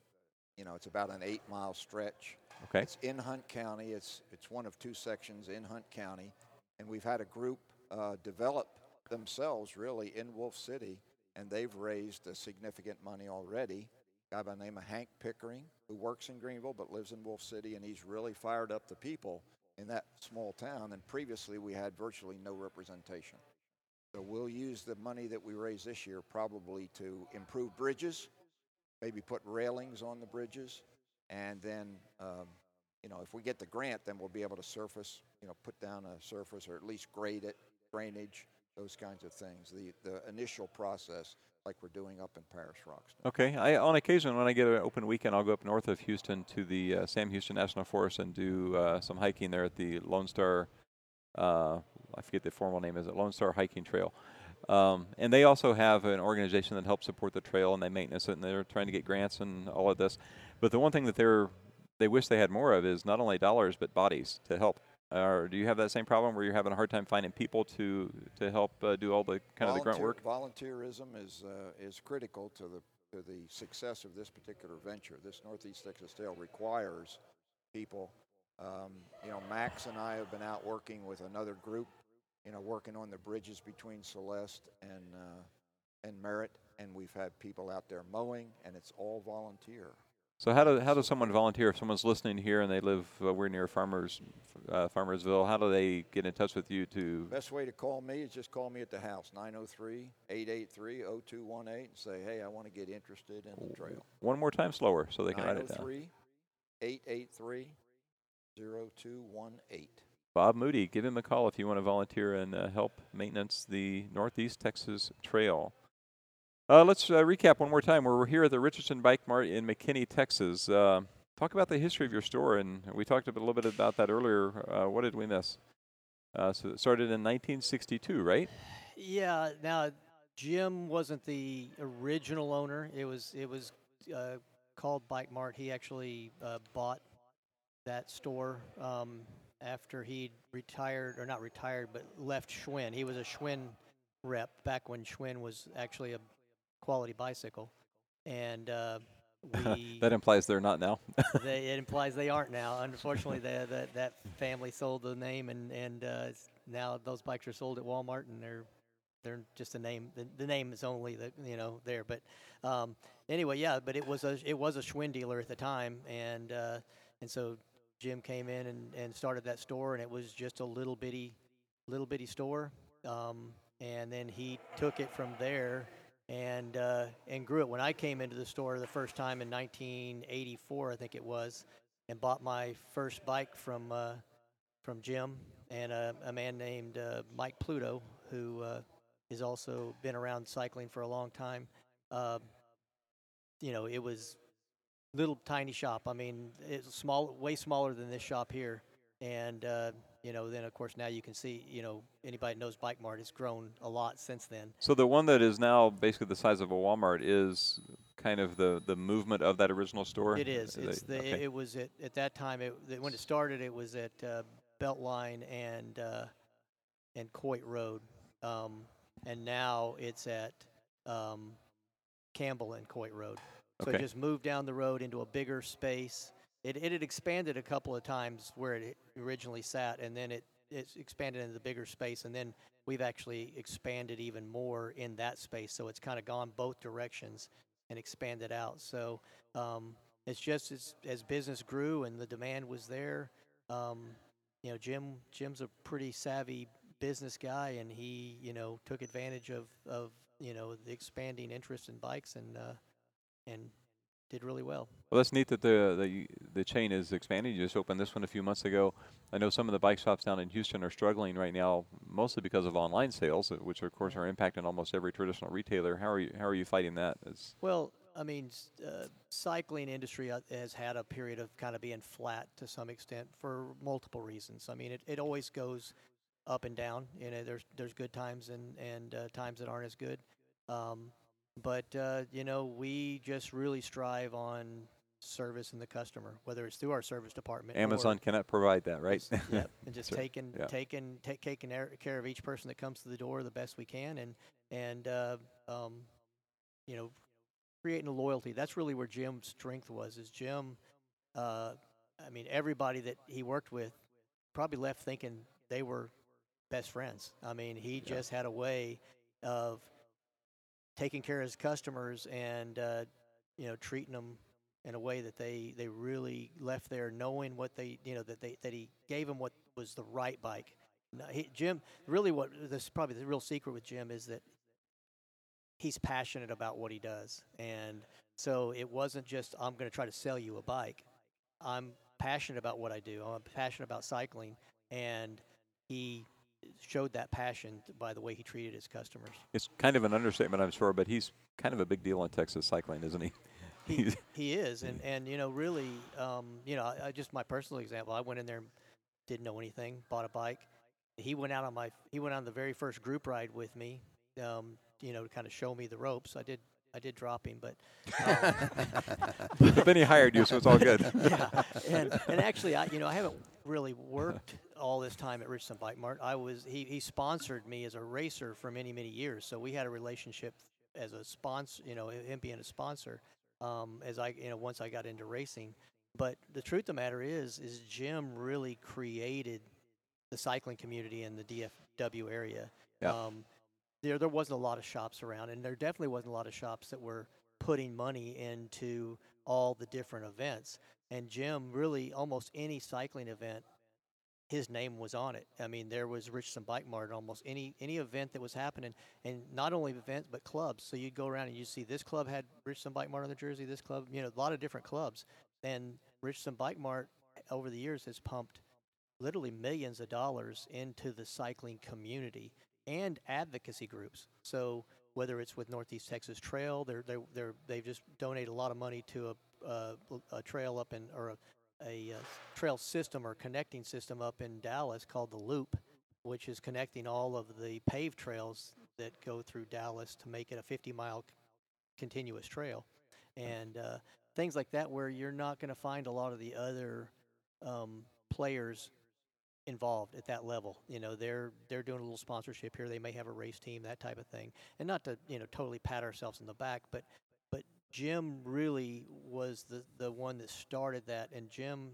you know, it's about an eight mile stretch. Okay. It's in Hunt County. It's it's one of two sections in Hunt County, and we've had a group uh, develop themselves really in Wolf City, and they've raised a significant money already. A guy by the name of Hank Pickering, who works in Greenville but lives in Wolf City, and he's really fired up the people in that small town. And previously, we had virtually no representation. So we'll use the money that we raise this year probably to improve bridges, maybe put railings on the bridges, and then, um, you know, if we get the grant, then we'll be able to surface, you know, put down a surface or at least grade it, drainage, those kinds of things. The the initial process, like we're doing up in Paris Rocks. now. Okay. I, on occasion, when I get an open weekend, I'll go up north of Houston to the uh, Sam Houston National Forest and do uh, some hiking there at the Lone Star. Uh, I forget the formal name. Is it Lone Star Hiking Trail? Um, and they also have an organization that helps support the trail and they maintenance it, and they're trying to get grants and all of this. But the one thing that they're they wish they had more of is not only dollars but bodies to help. Or do you have that same problem where you're having a hard time finding people to to help uh, do all the kind of the grunt work? Volunteerism is uh, is critical to the to the success of this particular venture. This Northeast Texas Trail requires people. Um, you know, Max and I have been out working with another group. You know, working on the bridges between Celeste and uh, and Merit, and we've had people out there mowing, and it's all volunteer. So how do how does someone volunteer if someone's listening here and they live uh, we're near Farmers uh, Farmersville? How do they get in touch with you to? Best way to call me is just call me at the house, 903-883-0218, and say, hey, I want to get interested in the trail. One more time slower so they can write it down. 903-883-0218. Bob Moody, give him a call if you want to volunteer and uh, help maintenance the Northeast Texas Trail. Uh, let's uh, recap one more time. We're here at the Richardson Bike Mart in McKinney, Texas. Uh, talk about the history of your store, and we talked a little bit about that earlier. Uh, what did we miss? Uh, so it started in 1962, right? Yeah. Now, Jim wasn't the original owner. It was it was uh, called Bike Mart. He actually bought that store um, after he retired, or not retired, but left Schwinn. He was a Schwinn rep back when Schwinn was actually a quality bicycle, and uh, we that implies they're not now. they, it implies they aren't now. Unfortunately, the, that that family sold the name, and and uh, now those bikes are sold at Walmart, and they're they're just a name. The, the name is only the you know there, but um, anyway, yeah. But it was a it was a Schwinn dealer at the time, and uh, and so Jim came in and, and started that store, and it was just a little bitty little bitty store, um, and then he took it from there and uh, and grew it. When I came into the store the first time in 1984, I think it was, and bought my first bike from uh, from Jim and a, a man named uh, Mike Pluto, who uh, has also been around cycling for a long time. Uh, you know, it was little tiny shop. I mean, it's small, way smaller than this shop here, and uh, you know, then of course now you can see, you know, anybody knows Bike Mart has grown a lot since then. So the one that is now basically the size of a Walmart is kind of the, the movement of that original store. It is. They- It's the. okay. It was at at that time. It th- when it started, it was at uh, Beltline and uh, and Coit Road, um, and now it's at um, Campbell and Coit Road. So Okay. it just moved down the road into a bigger space. It it had expanded a couple of times where it originally sat, and then it it's expanded into the bigger space, and then we've actually expanded even more in that space. So it's kind of gone both directions and expanded out. So um, it's just as, as business grew and the demand was there. Um, you know, Jim Jim's a pretty savvy business guy, and he you know took advantage of of you know the expanding interest in bikes and uh, and did really well. Well, that's neat that the, the the chain is expanding. You just opened this one a few months ago. I know some of the bike shops down in Houston are struggling right now, mostly because of online sales, uh, which of course are impacting almost every traditional retailer. How are you How are you fighting that? It's, Well, I mean, uh, cycling industry uh, has had a period of kind of being flat to some extent for multiple reasons. I mean, it, it always goes up and down. You know, there's there's good times and and uh, times that aren't as good. Um, but uh, you know, we just really strive on service and the customer, whether it's through our service department. Amazon cannot provide that, right? just- yep, and just Sure. taking Yeah. taking take, taking care of each person that comes to the door the best we can, and and uh, um, you know, creating a loyalty. That's really where Jim's strength was. Is Jim? Uh, I mean, everybody that he worked with probably left thinking they were best friends. I mean, he just had a way of taking care of his customers and uh, you know treating them in a way that they they really left there knowing what they you know that they that he gave them what was the right bike. He, Jim, really, what this is probably the real secret with Jim is that he's passionate about what he does, and so it wasn't just I'm going to try to sell you a bike. I'm passionate about what I do. I'm passionate about cycling, and he showed that passion by the way he treated his customers. It's kind of an understatement, I'm sure, but he's kind of a big deal in Texas cycling, isn't he? He, he is, and, and you know, really, um, you know, I, I just my personal example. I went in there, didn't know anything, bought a bike. He went out on my he went on the very first group ride with me, um, you know, to kind of show me the ropes. I did I did drop him, but um, but then he hired you, so it's all good. yeah, and and actually, I you know I haven't really worked all this time at Richardson Bike Mart. I was he he sponsored me as a racer for many many years, so we had a relationship as a sponsor. You know, him being a sponsor. Um, as I you know once I got into racing, but the truth of the matter is is Jim really created the cycling community in the DFW area. Yeah. Um, there there wasn't a lot of shops around, and there definitely wasn't a lot of shops that were putting money into all the different events. And Jim really almost any cycling event, his name was on it. I mean, there was Richardson Bike Mart, almost any any event that was happening, and not only events but clubs. So you'd go around and you see this club had Richardson Bike Mart on the jersey, this club, you know, a lot of different clubs. And Richardson Bike Mart over the years has pumped literally millions of dollars into the cycling community and advocacy groups. So whether it's with Northeast Texas Trail, they're they they're they've just donated a lot of money to a uh, a trail up in or a, a uh, trail system or connecting system up in Dallas called the Loop, which is connecting all of the paved trails that go through Dallas to make it a 50 mile continuous trail, and uh, things like that where you're not going to find a lot of the other um, players involved at that level. You know, they're they're doing a little sponsorship here. They may have a race team, that type of thing. And not to you know totally pat ourselves in the back, but Jim really was the the one that started that. And Jim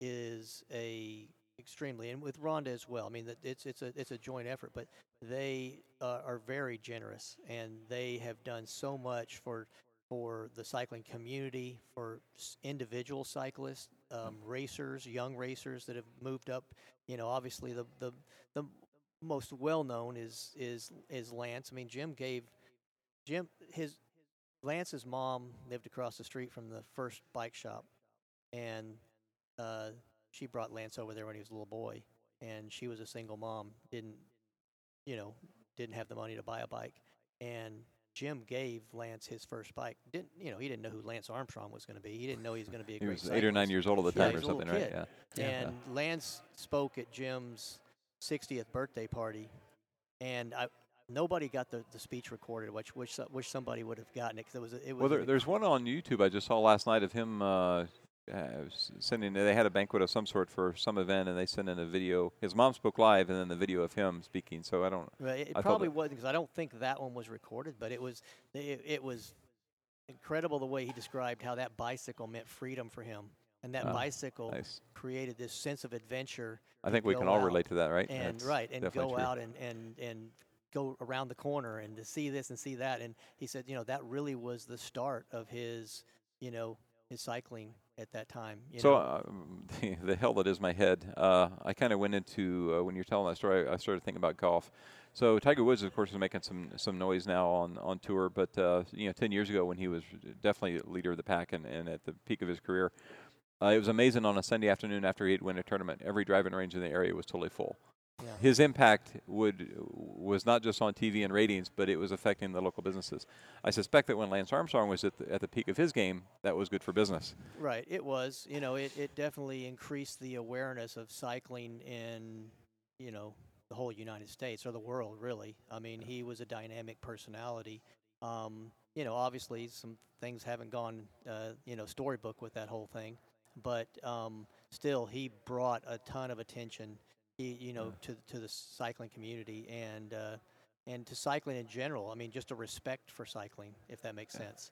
is a extremely and with Rhonda as well. I mean, it's it's a it's a joint effort, but they uh, are very generous and they have done so much for for the cycling community, for individual cyclists, um, racers, young racers that have moved up. You know, obviously the the the most well known is is is Lance. I mean, Jim gave Jim his Lance's mom lived across the street from the first bike shop, and uh, she brought Lance over there when he was a little boy, and she was a single mom, didn't you know didn't have the money to buy a bike, and Jim gave Lance his first bike. Didn't you know? He didn't know who Lance Armstrong was going to be. He didn't know he was going to be a He great was eight or nine years old at the Yeah, time he or was a little something, right? kid. Yeah. And Lance spoke at Jim's 60th birthday party, and I nobody got the, the speech recorded, which wish wish somebody would have gotten it because it was it was. Well, there, there's one on YouTube I just saw last night of him uh, uh, sending. They had a banquet of some sort for some event, and they sent in a video. His mom spoke live, and then the video of him speaking. So I don't. Well, it I probably wasn't because I don't think that one was recorded, but it was it, it was incredible the way he described how that bicycle meant freedom for him, and that Ah, bicycle Nice. created this sense of adventure. I think we can all relate to that, right? and That's right and go true. out and and and go around the corner and to see this and see that and he said you know that really was the start of his you know his cycling at that time you So know. uh, the, the hell that is my head. Uh, I kind of went into uh, when you're telling that story. I started thinking about golf. So Tiger Woods, of course, is making some some noise now on on tour. But uh, you know, ten years ago when he was definitely leader of the pack and, and at the peak of his career, uh, it was amazing on a Sunday afternoon after he'd win a tournament. Every driving range in the area was totally full. Yeah. His impact would was not just on TV and ratings, but it was affecting the local businesses. I suspect that when Lance Armstrong was at the, at the peak of his game, that was good for business. right it was you know it, it definitely increased the awareness of cycling in you know the whole united states or the world really i mean he was a dynamic personality um, you know obviously some things haven't gone uh, you know storybook with that whole thing but um, still he brought a ton of attention y- you know to to the cycling community and uh, and to cycling in general i mean just a respect for cycling if that makes sense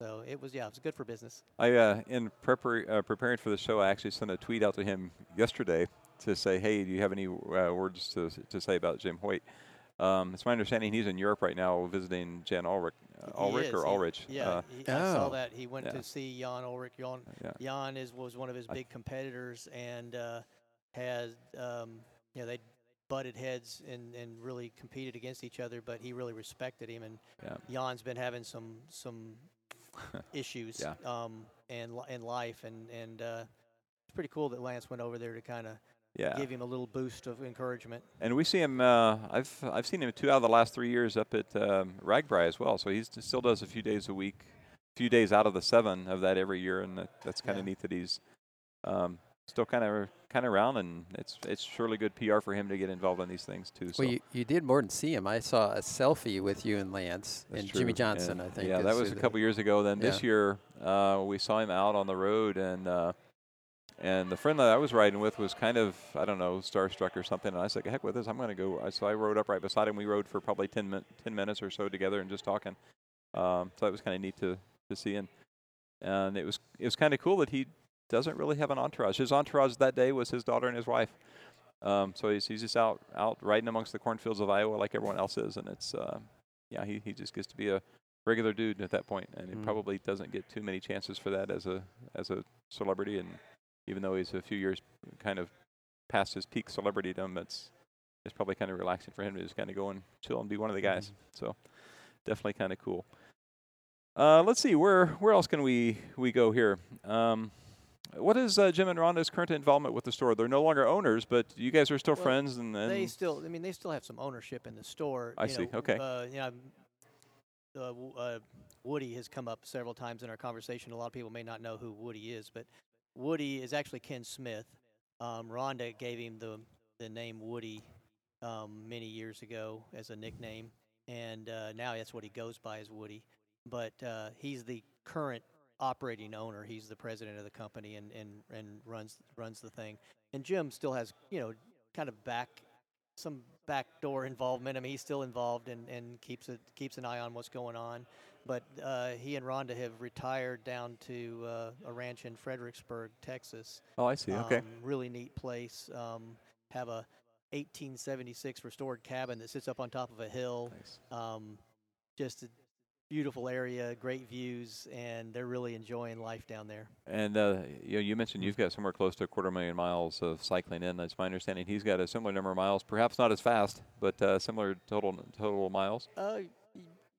so it was yeah it was good for business I, uh, in prepar- uh, preparing for the show, I actually sent a tweet out to him yesterday to say, hey, do you have any uh, words to to say about Jim Hoyt? Um, it's my understanding he's in Europe right now visiting Jan Ullrich, uh, He Ullrich or is, he- Ullrich. Yeah, Uh, he, I saw Oh. that. He went Yeah. to see Jan Ullrich. Jan, yeah. Jan is was one of his I- big competitors and uh, had um, you know they butted heads and, and really competed against each other, but he really respected him. And Yeah. Jan's been having some some issues Yeah. um, and in life, and and uh, it's pretty cool that Lance went over there to kind of Yeah. give him a little boost of encouragement. And we see him. Uh, I've I've seen him two out of the last three years up at um, RAGBRAI as well. So he still does a few days a week, a few days out of the seven of that every year, and that, that's kind of Yeah. neat that he's um, still kind of kind of around, and it's it's surely good PR for him to get involved in these things too. So Well, you, you did more than see him. I saw a selfie with you and Lance that's and true. Jimmy Johnson. And I think. Yeah, that was a couple years ago. Then this year uh, we saw him out on the road, and uh, and the friend that I was riding with was kind of I don't know starstruck or something. And I said, "Heck with this, I'm going to go." So I rode up right beside him. We rode for probably 10, min- 10 minutes or so together and just talking. Um, so that was kind of neat to to see, and and it was it was kind of cool that he doesn't really have an entourage. His entourage that day was his daughter and his wife. Um, so he's, he's just out out riding amongst the cornfields of Iowa like everyone else is, and it's uh, yeah he, he just gets to be a regular dude at that point, and he Mm. probably doesn't get too many chances for that as a as a celebrity. And even though he's a few years kind of past his peak celebritydom, it's it's probably kind of relaxing for him to just kind of go and chill and be one of the guys. So definitely kind of cool. Uh, let's see where where else can we we go here. Um, what is uh, Jim and Rhonda's current involvement with the store? They're no longer owners, but you guys are still Well, friends, and, and they still, I mean, they still have some ownership in the store. I you see, know, okay. Uh, you know, uh, uh, Woody has come up several times in our conversation. A lot of people may not know who Woody is, but Woody is actually Ken Smith. Um, Rhonda gave him the the name Woody um, many years ago as a nickname, and uh, now that's what he goes by as Woody. But uh, he's the current operating owner. He's the president of the company and, and, and runs runs the thing. And Jim still has you know kind of back some backdoor involvement. I mean, he's still involved and, and keeps it keeps an eye on what's going on. But uh, he and Rhonda have retired down to uh, a ranch in Fredericksburg, Texas. oh, I see. Okay, Um, really neat place. Um, have a 1876 restored cabin that sits up on top of a hill. nice. Um, just a beautiful area, great views, and they're really enjoying life down there. And uh, you know, you mentioned you've got somewhere close to a quarter million miles of cycling in. That's my understanding. He's got a similar number of miles, perhaps not as fast, but uh, similar total total miles. Uh,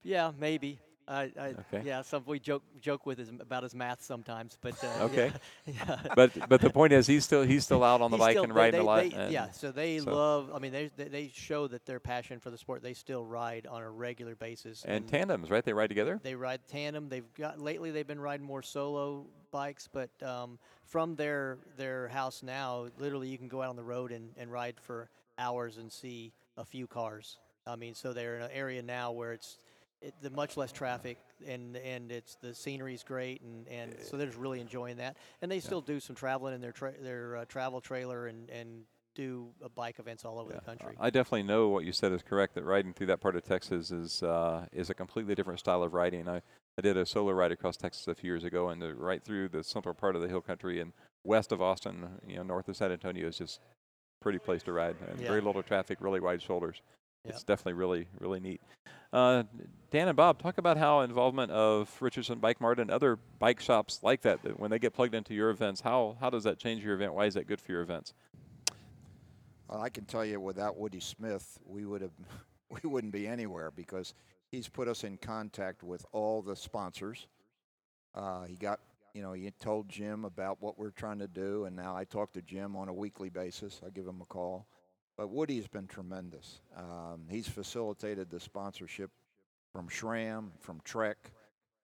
yeah, maybe. I, I Okay. yeah, some we joke joke with his, about his math sometimes, but uh, Okay. yeah, yeah. But but the point is, he's still he's still out on the He's bike still- and riding they- a lot. they- and yeah, so they so- love. I mean, they, they they show that their passion for the sport. They still ride on a regular basis. and tandems, right? They ride together. They ride tandem. They've got lately. They've been riding more solo bikes, but um, from their their house now, literally, you can go out on the road and, and ride for hours and see a few cars. I mean, so they're in an area now where it's it, the much less traffic and and it's the scenery's great and, and so they're just really enjoying that. And they still do some traveling in their tra- their uh, travel trailer and and do uh, bike events all over Yeah. the country. I definitely know what you said is correct. That riding through that part of Texas is uh, is a completely different style of riding. I, I did a solo ride across Texas a few years ago, and the, right through the central part of the hill country and west of Austin, you know, north of San Antonio is just a pretty place to ride, and Yeah. very little traffic, really wide shoulders. It's definitely really really neat. Uh, Dan and Bob, talk about how involvement of Richardson Bike Mart and other bike shops like that, that when they get plugged into your events, how how does that change your event? Why is that good for your events? Well, I can tell you, without Woody Smith, we would have, we wouldn't be anywhere because he's put us in contact with all the sponsors. Uh, he got, you know, he told Jim about what we're trying to do, and now I talk to Jim on a weekly basis. I give him a call, but Woody's been tremendous. Um, he's facilitated the sponsorship from SRAM, from Trek,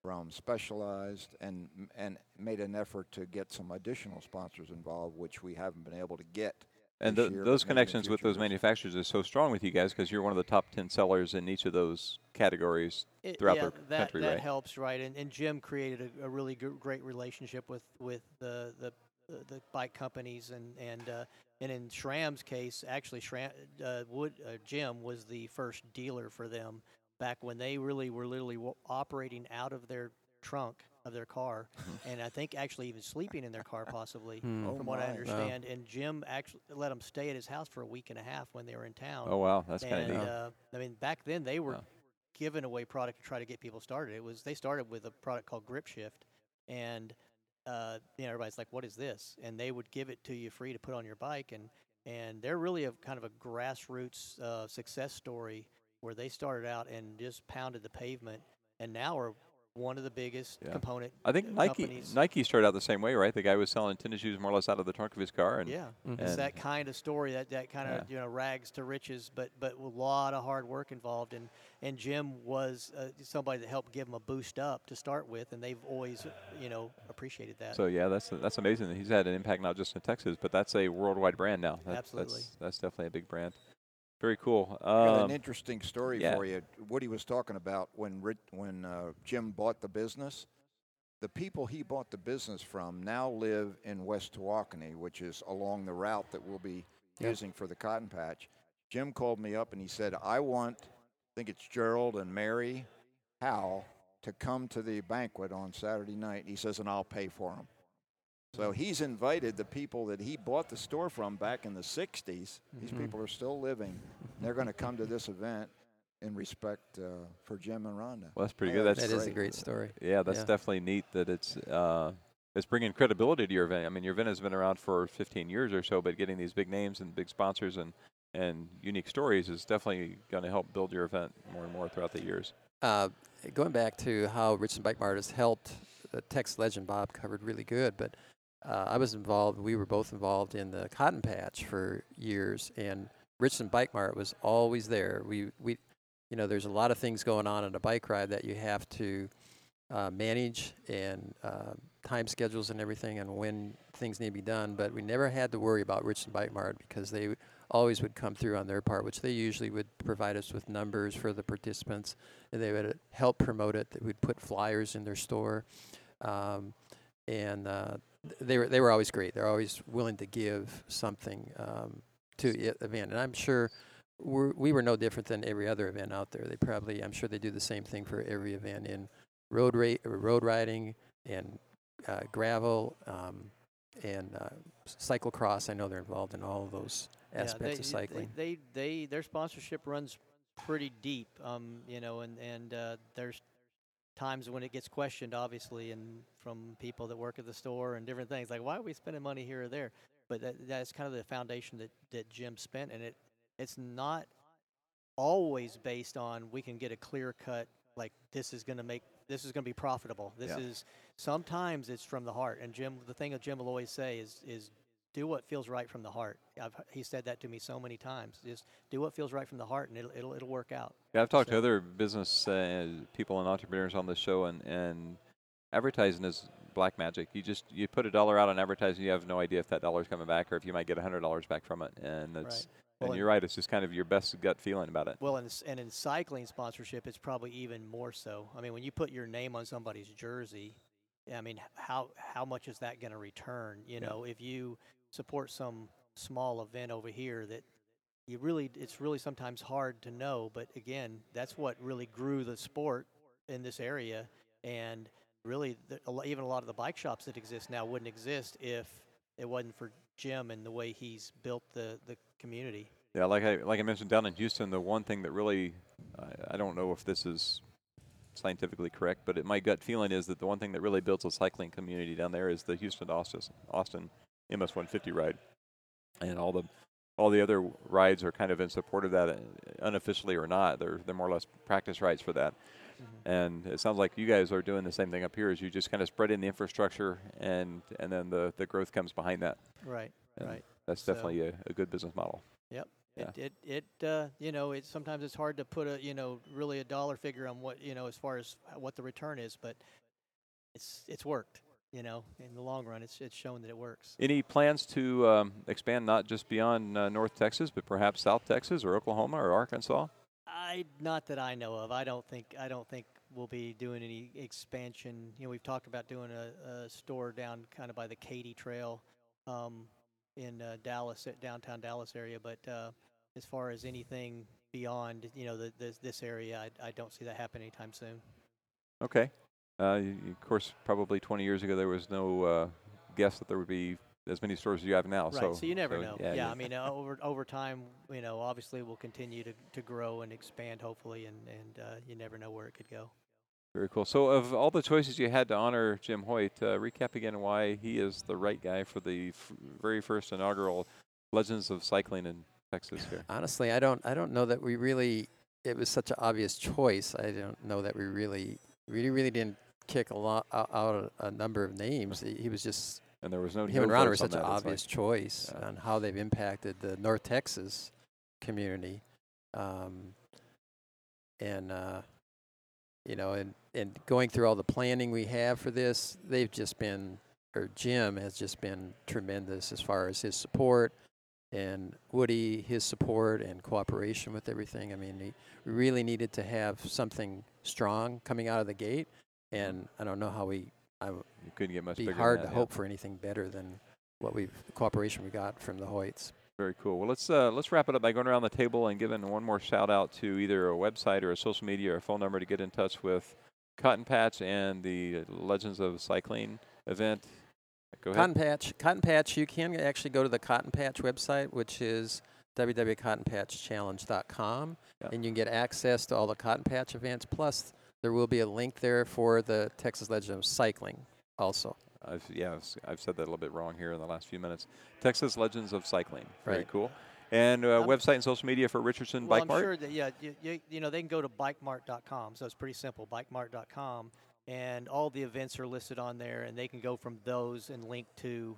from Specialized, and and made an effort to get some additional sponsors involved, which we haven't been able to get. And this th- year, those but maybe in connections with those manufacturers are so strong with you guys because you're one of the top 10 sellers in each of those categories. It- throughout yeah, the that, country, that right? helps, right? And, and Jim created a, a really gr- great relationship with with the the, the, the bike companies, and and uh, and in SRAM's case, actually, SRAM uh, Wood uh, Jim was the first dealer for them back when they really were literally w- operating out of their trunk of their car, and I think actually even sleeping in their car possibly, Hmm. Oh from what I my. understand. And Jim actually let them stay at his house for a week and a half when they were in town. Oh wow, that's kind of neat. uh, I mean, back then they were Yeah. giving away product to try to get people started. It was they started with a product called Grip Shift, and uh, you know everybody's like, "What is this?" And they would give it to you free to put on your bike, and and they're really a kind of a grassroots uh, success story where they started out and just pounded the pavement, and now are one of the biggest Yeah. component. I think uh, Nike companies. Nike started out the same way, right? The guy was selling tennis shoes more or less out of the trunk of his car, and Yeah, Mhm. it's And- that kind of story that that kind of you know rags to riches, but but a lot of hard work involved. And and Jim was uh, somebody that helped give him a boost up to start with, and they've always you know appreciated that. So yeah, that's that's amazing. He's had an impact not just in Texas, but that's a worldwide brand now. That, Absolutely. That's, that's definitely a big brand. Very cool. I got Um, an interesting story yeah. for you. What he was talking about when when uh, Jim bought the business, the people he bought the business from now live in West Tawakoni, which is along the route that we'll be Yep. using for the cotton patch. Jim called me up and he said, "I want, I think it's Gerald and Mary Howell to come to the banquet on Saturday night." He says, "and I'll pay for them." So he's invited the people that he bought the store from back in the 60s. These Mhm. people are still living. They're going to come to this event in respect uh, for Jim and Rhonda. well, that's pretty good. that's That's That is a great. great story. yeah, that's yeah. definitely neat that it's uh, it's bringing credibility to your event. I mean, your event has been around for 15 years or so, but getting these big names and big sponsors and and unique stories is definitely going to help build your event more and more throughout the years. Uh, going back to how Richardson Bike Mart has helped, the Tex Legend Bob covered really good, but uh, I was involved, we were both involved in the Cotton Patch for years, and Richardson Bike Mart was always there. We, we, you know, there's a lot of things going on in a bike ride that you have to uh, manage and uh, time schedules and everything and when things need to be done, but we never had to worry about Richardson Bike Mart because they always would come through on their part, which they usually would provide us with numbers for the participants, and they would help promote it. They would put flyers in their store, um, and uh, they were they were always great. They're always willing to give something um, to the event, and I'm sure. We're, we were no different than every other event out there. They probably, I'm sure, they do the same thing for every event in road ra- road riding and uh, gravel um, and uh, cyclocross. I know they're involved in all of those Yeah, aspects they, of cycling. They, they, they their sponsorship runs pretty deep. Um, you know, and and uh, there's times when it gets questioned, obviously, and from people that work at the store and different things like, why are we spending money here or there? But that, that's kind of the foundation that that Jim spent, and it it's not always based on we can get a clear cut like this is going to make this is going to be profitable. This Yeah. is sometimes it's from the heart. And Jim, the thing that Jim will always say is is do what feels right from the heart. I've, he said that to me so many times. Just do what feels right from the heart, and it'll it'll, it'll work out. Yeah, I've talked to other business uh, people and entrepreneurs on the show, and, and advertising is black magic. You just you put a dollar out on advertising, you have no idea if that dollar's coming back or if you might get a hundred dollars back from it. And it's Right. and Well, you're right. It's just kind of your best gut feeling about it. Well, and, and in cycling sponsorship, it's probably even more so. I mean, when you put your name on somebody's jersey, I mean, how how much is that going to return? You Yeah. know, if you support some small event over here that you really, it's really sometimes hard to know. But again, that's what really grew the sport in this area, and really, the, even a lot of the bike shops that exist now wouldn't exist if it wasn't for Jim and the way he's built the the community. Yeah, like I like I mentioned down in Houston, the one thing that really I, I don't know if this is scientifically correct, but it, my gut feeling is that the one thing that really builds a cycling community down there is the Houston Austin Austin MS 150 ride, and all the all the other rides are kind of in support of that, uh, unofficially or not. They're they're more or less practice rides for that. And it sounds like you guys are doing the same thing up here. Is you just kind of spread in the infrastructure, and and then the the growth comes behind that. Right. And Right. That's So- definitely a, a good business model. Yep. Yeah. It it it uh, you know it's sometimes it's hard to put a you know really a dollar figure on what you know as far as what the return is, but it's it's worked. You know, in the long run, it's it's shown that it works. Any plans to um, expand not just beyond uh, North Texas, but perhaps South Texas or Oklahoma or Arkansas? I not that I know of. I don't think I don't think we'll be doing any expansion. You know, we've talked about doing a, a store down kind of by the Katy Trail um, in uh, Dallas, downtown Dallas area. But uh, as far as anything beyond, you know, the, this this area, I, I don't see that happening anytime soon. Okay. Uh, of course, probably 20 years ago, there was no uh, guess that there would be as many stores as you have now. Right. So, So, you never so, know. Yeah, Yeah. you- I mean, uh, over over time, you know, obviously we'll continue to, to grow and expand, hopefully, and and uh, you never know where it could go. very cool. So, of all the choices you had to honor Jim Hoyt, uh, recap again why he is the right guy for the f- very first inaugural Legends of Cycling in Texas here. Honestly, I don't. I don't know that we really. It was such an obvious choice. I don't know that we really, really, really didn't kick a lot out, out a, a number of names. He, he was just And there was no him and Ron were such an. It's like- obvious choice Yeah. on how they've impacted the North Texas community, um, and uh, you know, and and going through all the planning we have for this, they've just been, or Jim has just been tremendous as far as his support, and Woody his support and cooperation with everything. I mean, we really needed to have something strong coming out of the gate, and I don't know how we. I, w- you couldn't get much be bigger hard than to yeah. hope for anything better than what we've the cooperation we got from the Hoyts. Very cool. Well, let's uh, let's wrap it up by going around the table and giving one more shout out to either a website or a social media or a phone number to get in touch with Cotton Patch and the Legends of Cycling event. Go ahead. Cotton Patch, Cotton Patch. You can actually go to the Cotton Patch website, which is www.cottonpatchchallenge.com, Yeah. and you can get access to all the Cotton Patch events. Plus, there will be a link there for the Texas Legend of Cycling, also. I've, yeah, I've, s- I've said that a little bit wrong here in the last few minutes. Texas Legends of Cycling. Very Right. cool. And uh, website and social media for Richardson well, Bike I'm Mart. sure that yeah, you, you, you know they can go to bikemart.com, so it's pretty simple. Bikemart.com, and all the events are listed on there, and they can go from those and link to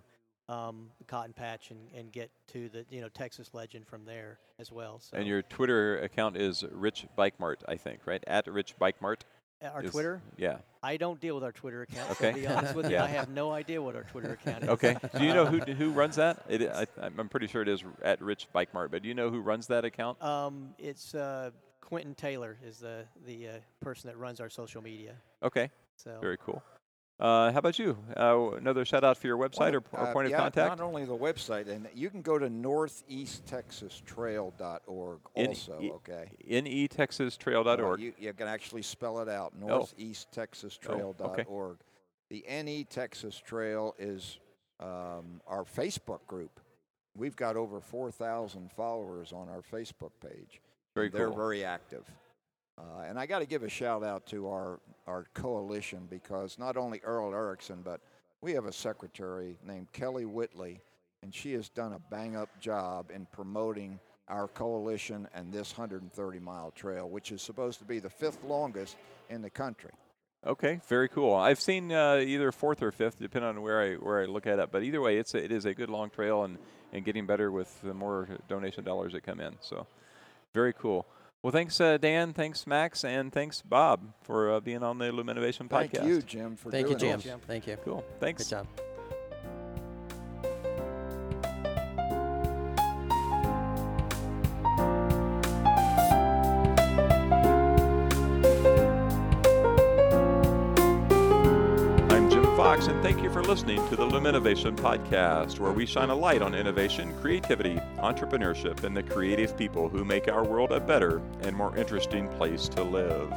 um, the Cotton Patch and, and get to the you know Texas Legend from there as well. So And your Twitter account is Rich Bike Mart, I think, right? At Rich Bike Mart. Uh, our is- Twitter, Yeah. I don't deal with our Twitter account. Okay. To be honest with you, Yeah. I have no idea what our Twitter account is. Okay. do you know who who runs that? It, I, I'm pretty sure it is at Rich Bike Mart, but do you know who runs that account? Um, it's uh, Quentin Taylor is the the uh, person that runs our social media. Okay. So Very cool. Uh, how about you? Uh, another shout out for your website or, or Uh, point yeah, of contact? Not only the website, and you can go to northeasttexastrail.org also, e- okay? netexastrail.org. Uh, you, you can actually spell it out, Oh. northeasttexastrail.org. The NE Texas Trail is um, our Facebook group. We've got over 4,000 followers on our Facebook page. Very They're cool. very active. Uh, and I got to give a shout out to our, our coalition because not only Earl Erickson, but we have a secretary named Kelly Whitley, and she has done a bang up job in promoting our coalition and this 130 mile trail, which is supposed to be the fifth longest in the country. Okay, very cool. I've seen uh, either fourth or fifth, depending on where I where I look at it. But either way, it's a, it is a good long trail and and getting better with the more donation dollars that come in. So, very cool. Well, thanks, uh, Dan. Thanks, Max, and thanks, Bob, for uh, being on the Luminovation podcast. Thank you, Jim, for Thank you, Jim. this. Thank you. Cool. Thanks. Good Thanks. job. Listening to the Luminovation Podcast, where we shine a light on innovation, creativity, entrepreneurship, and the creative people who make our world a better and more interesting place to live.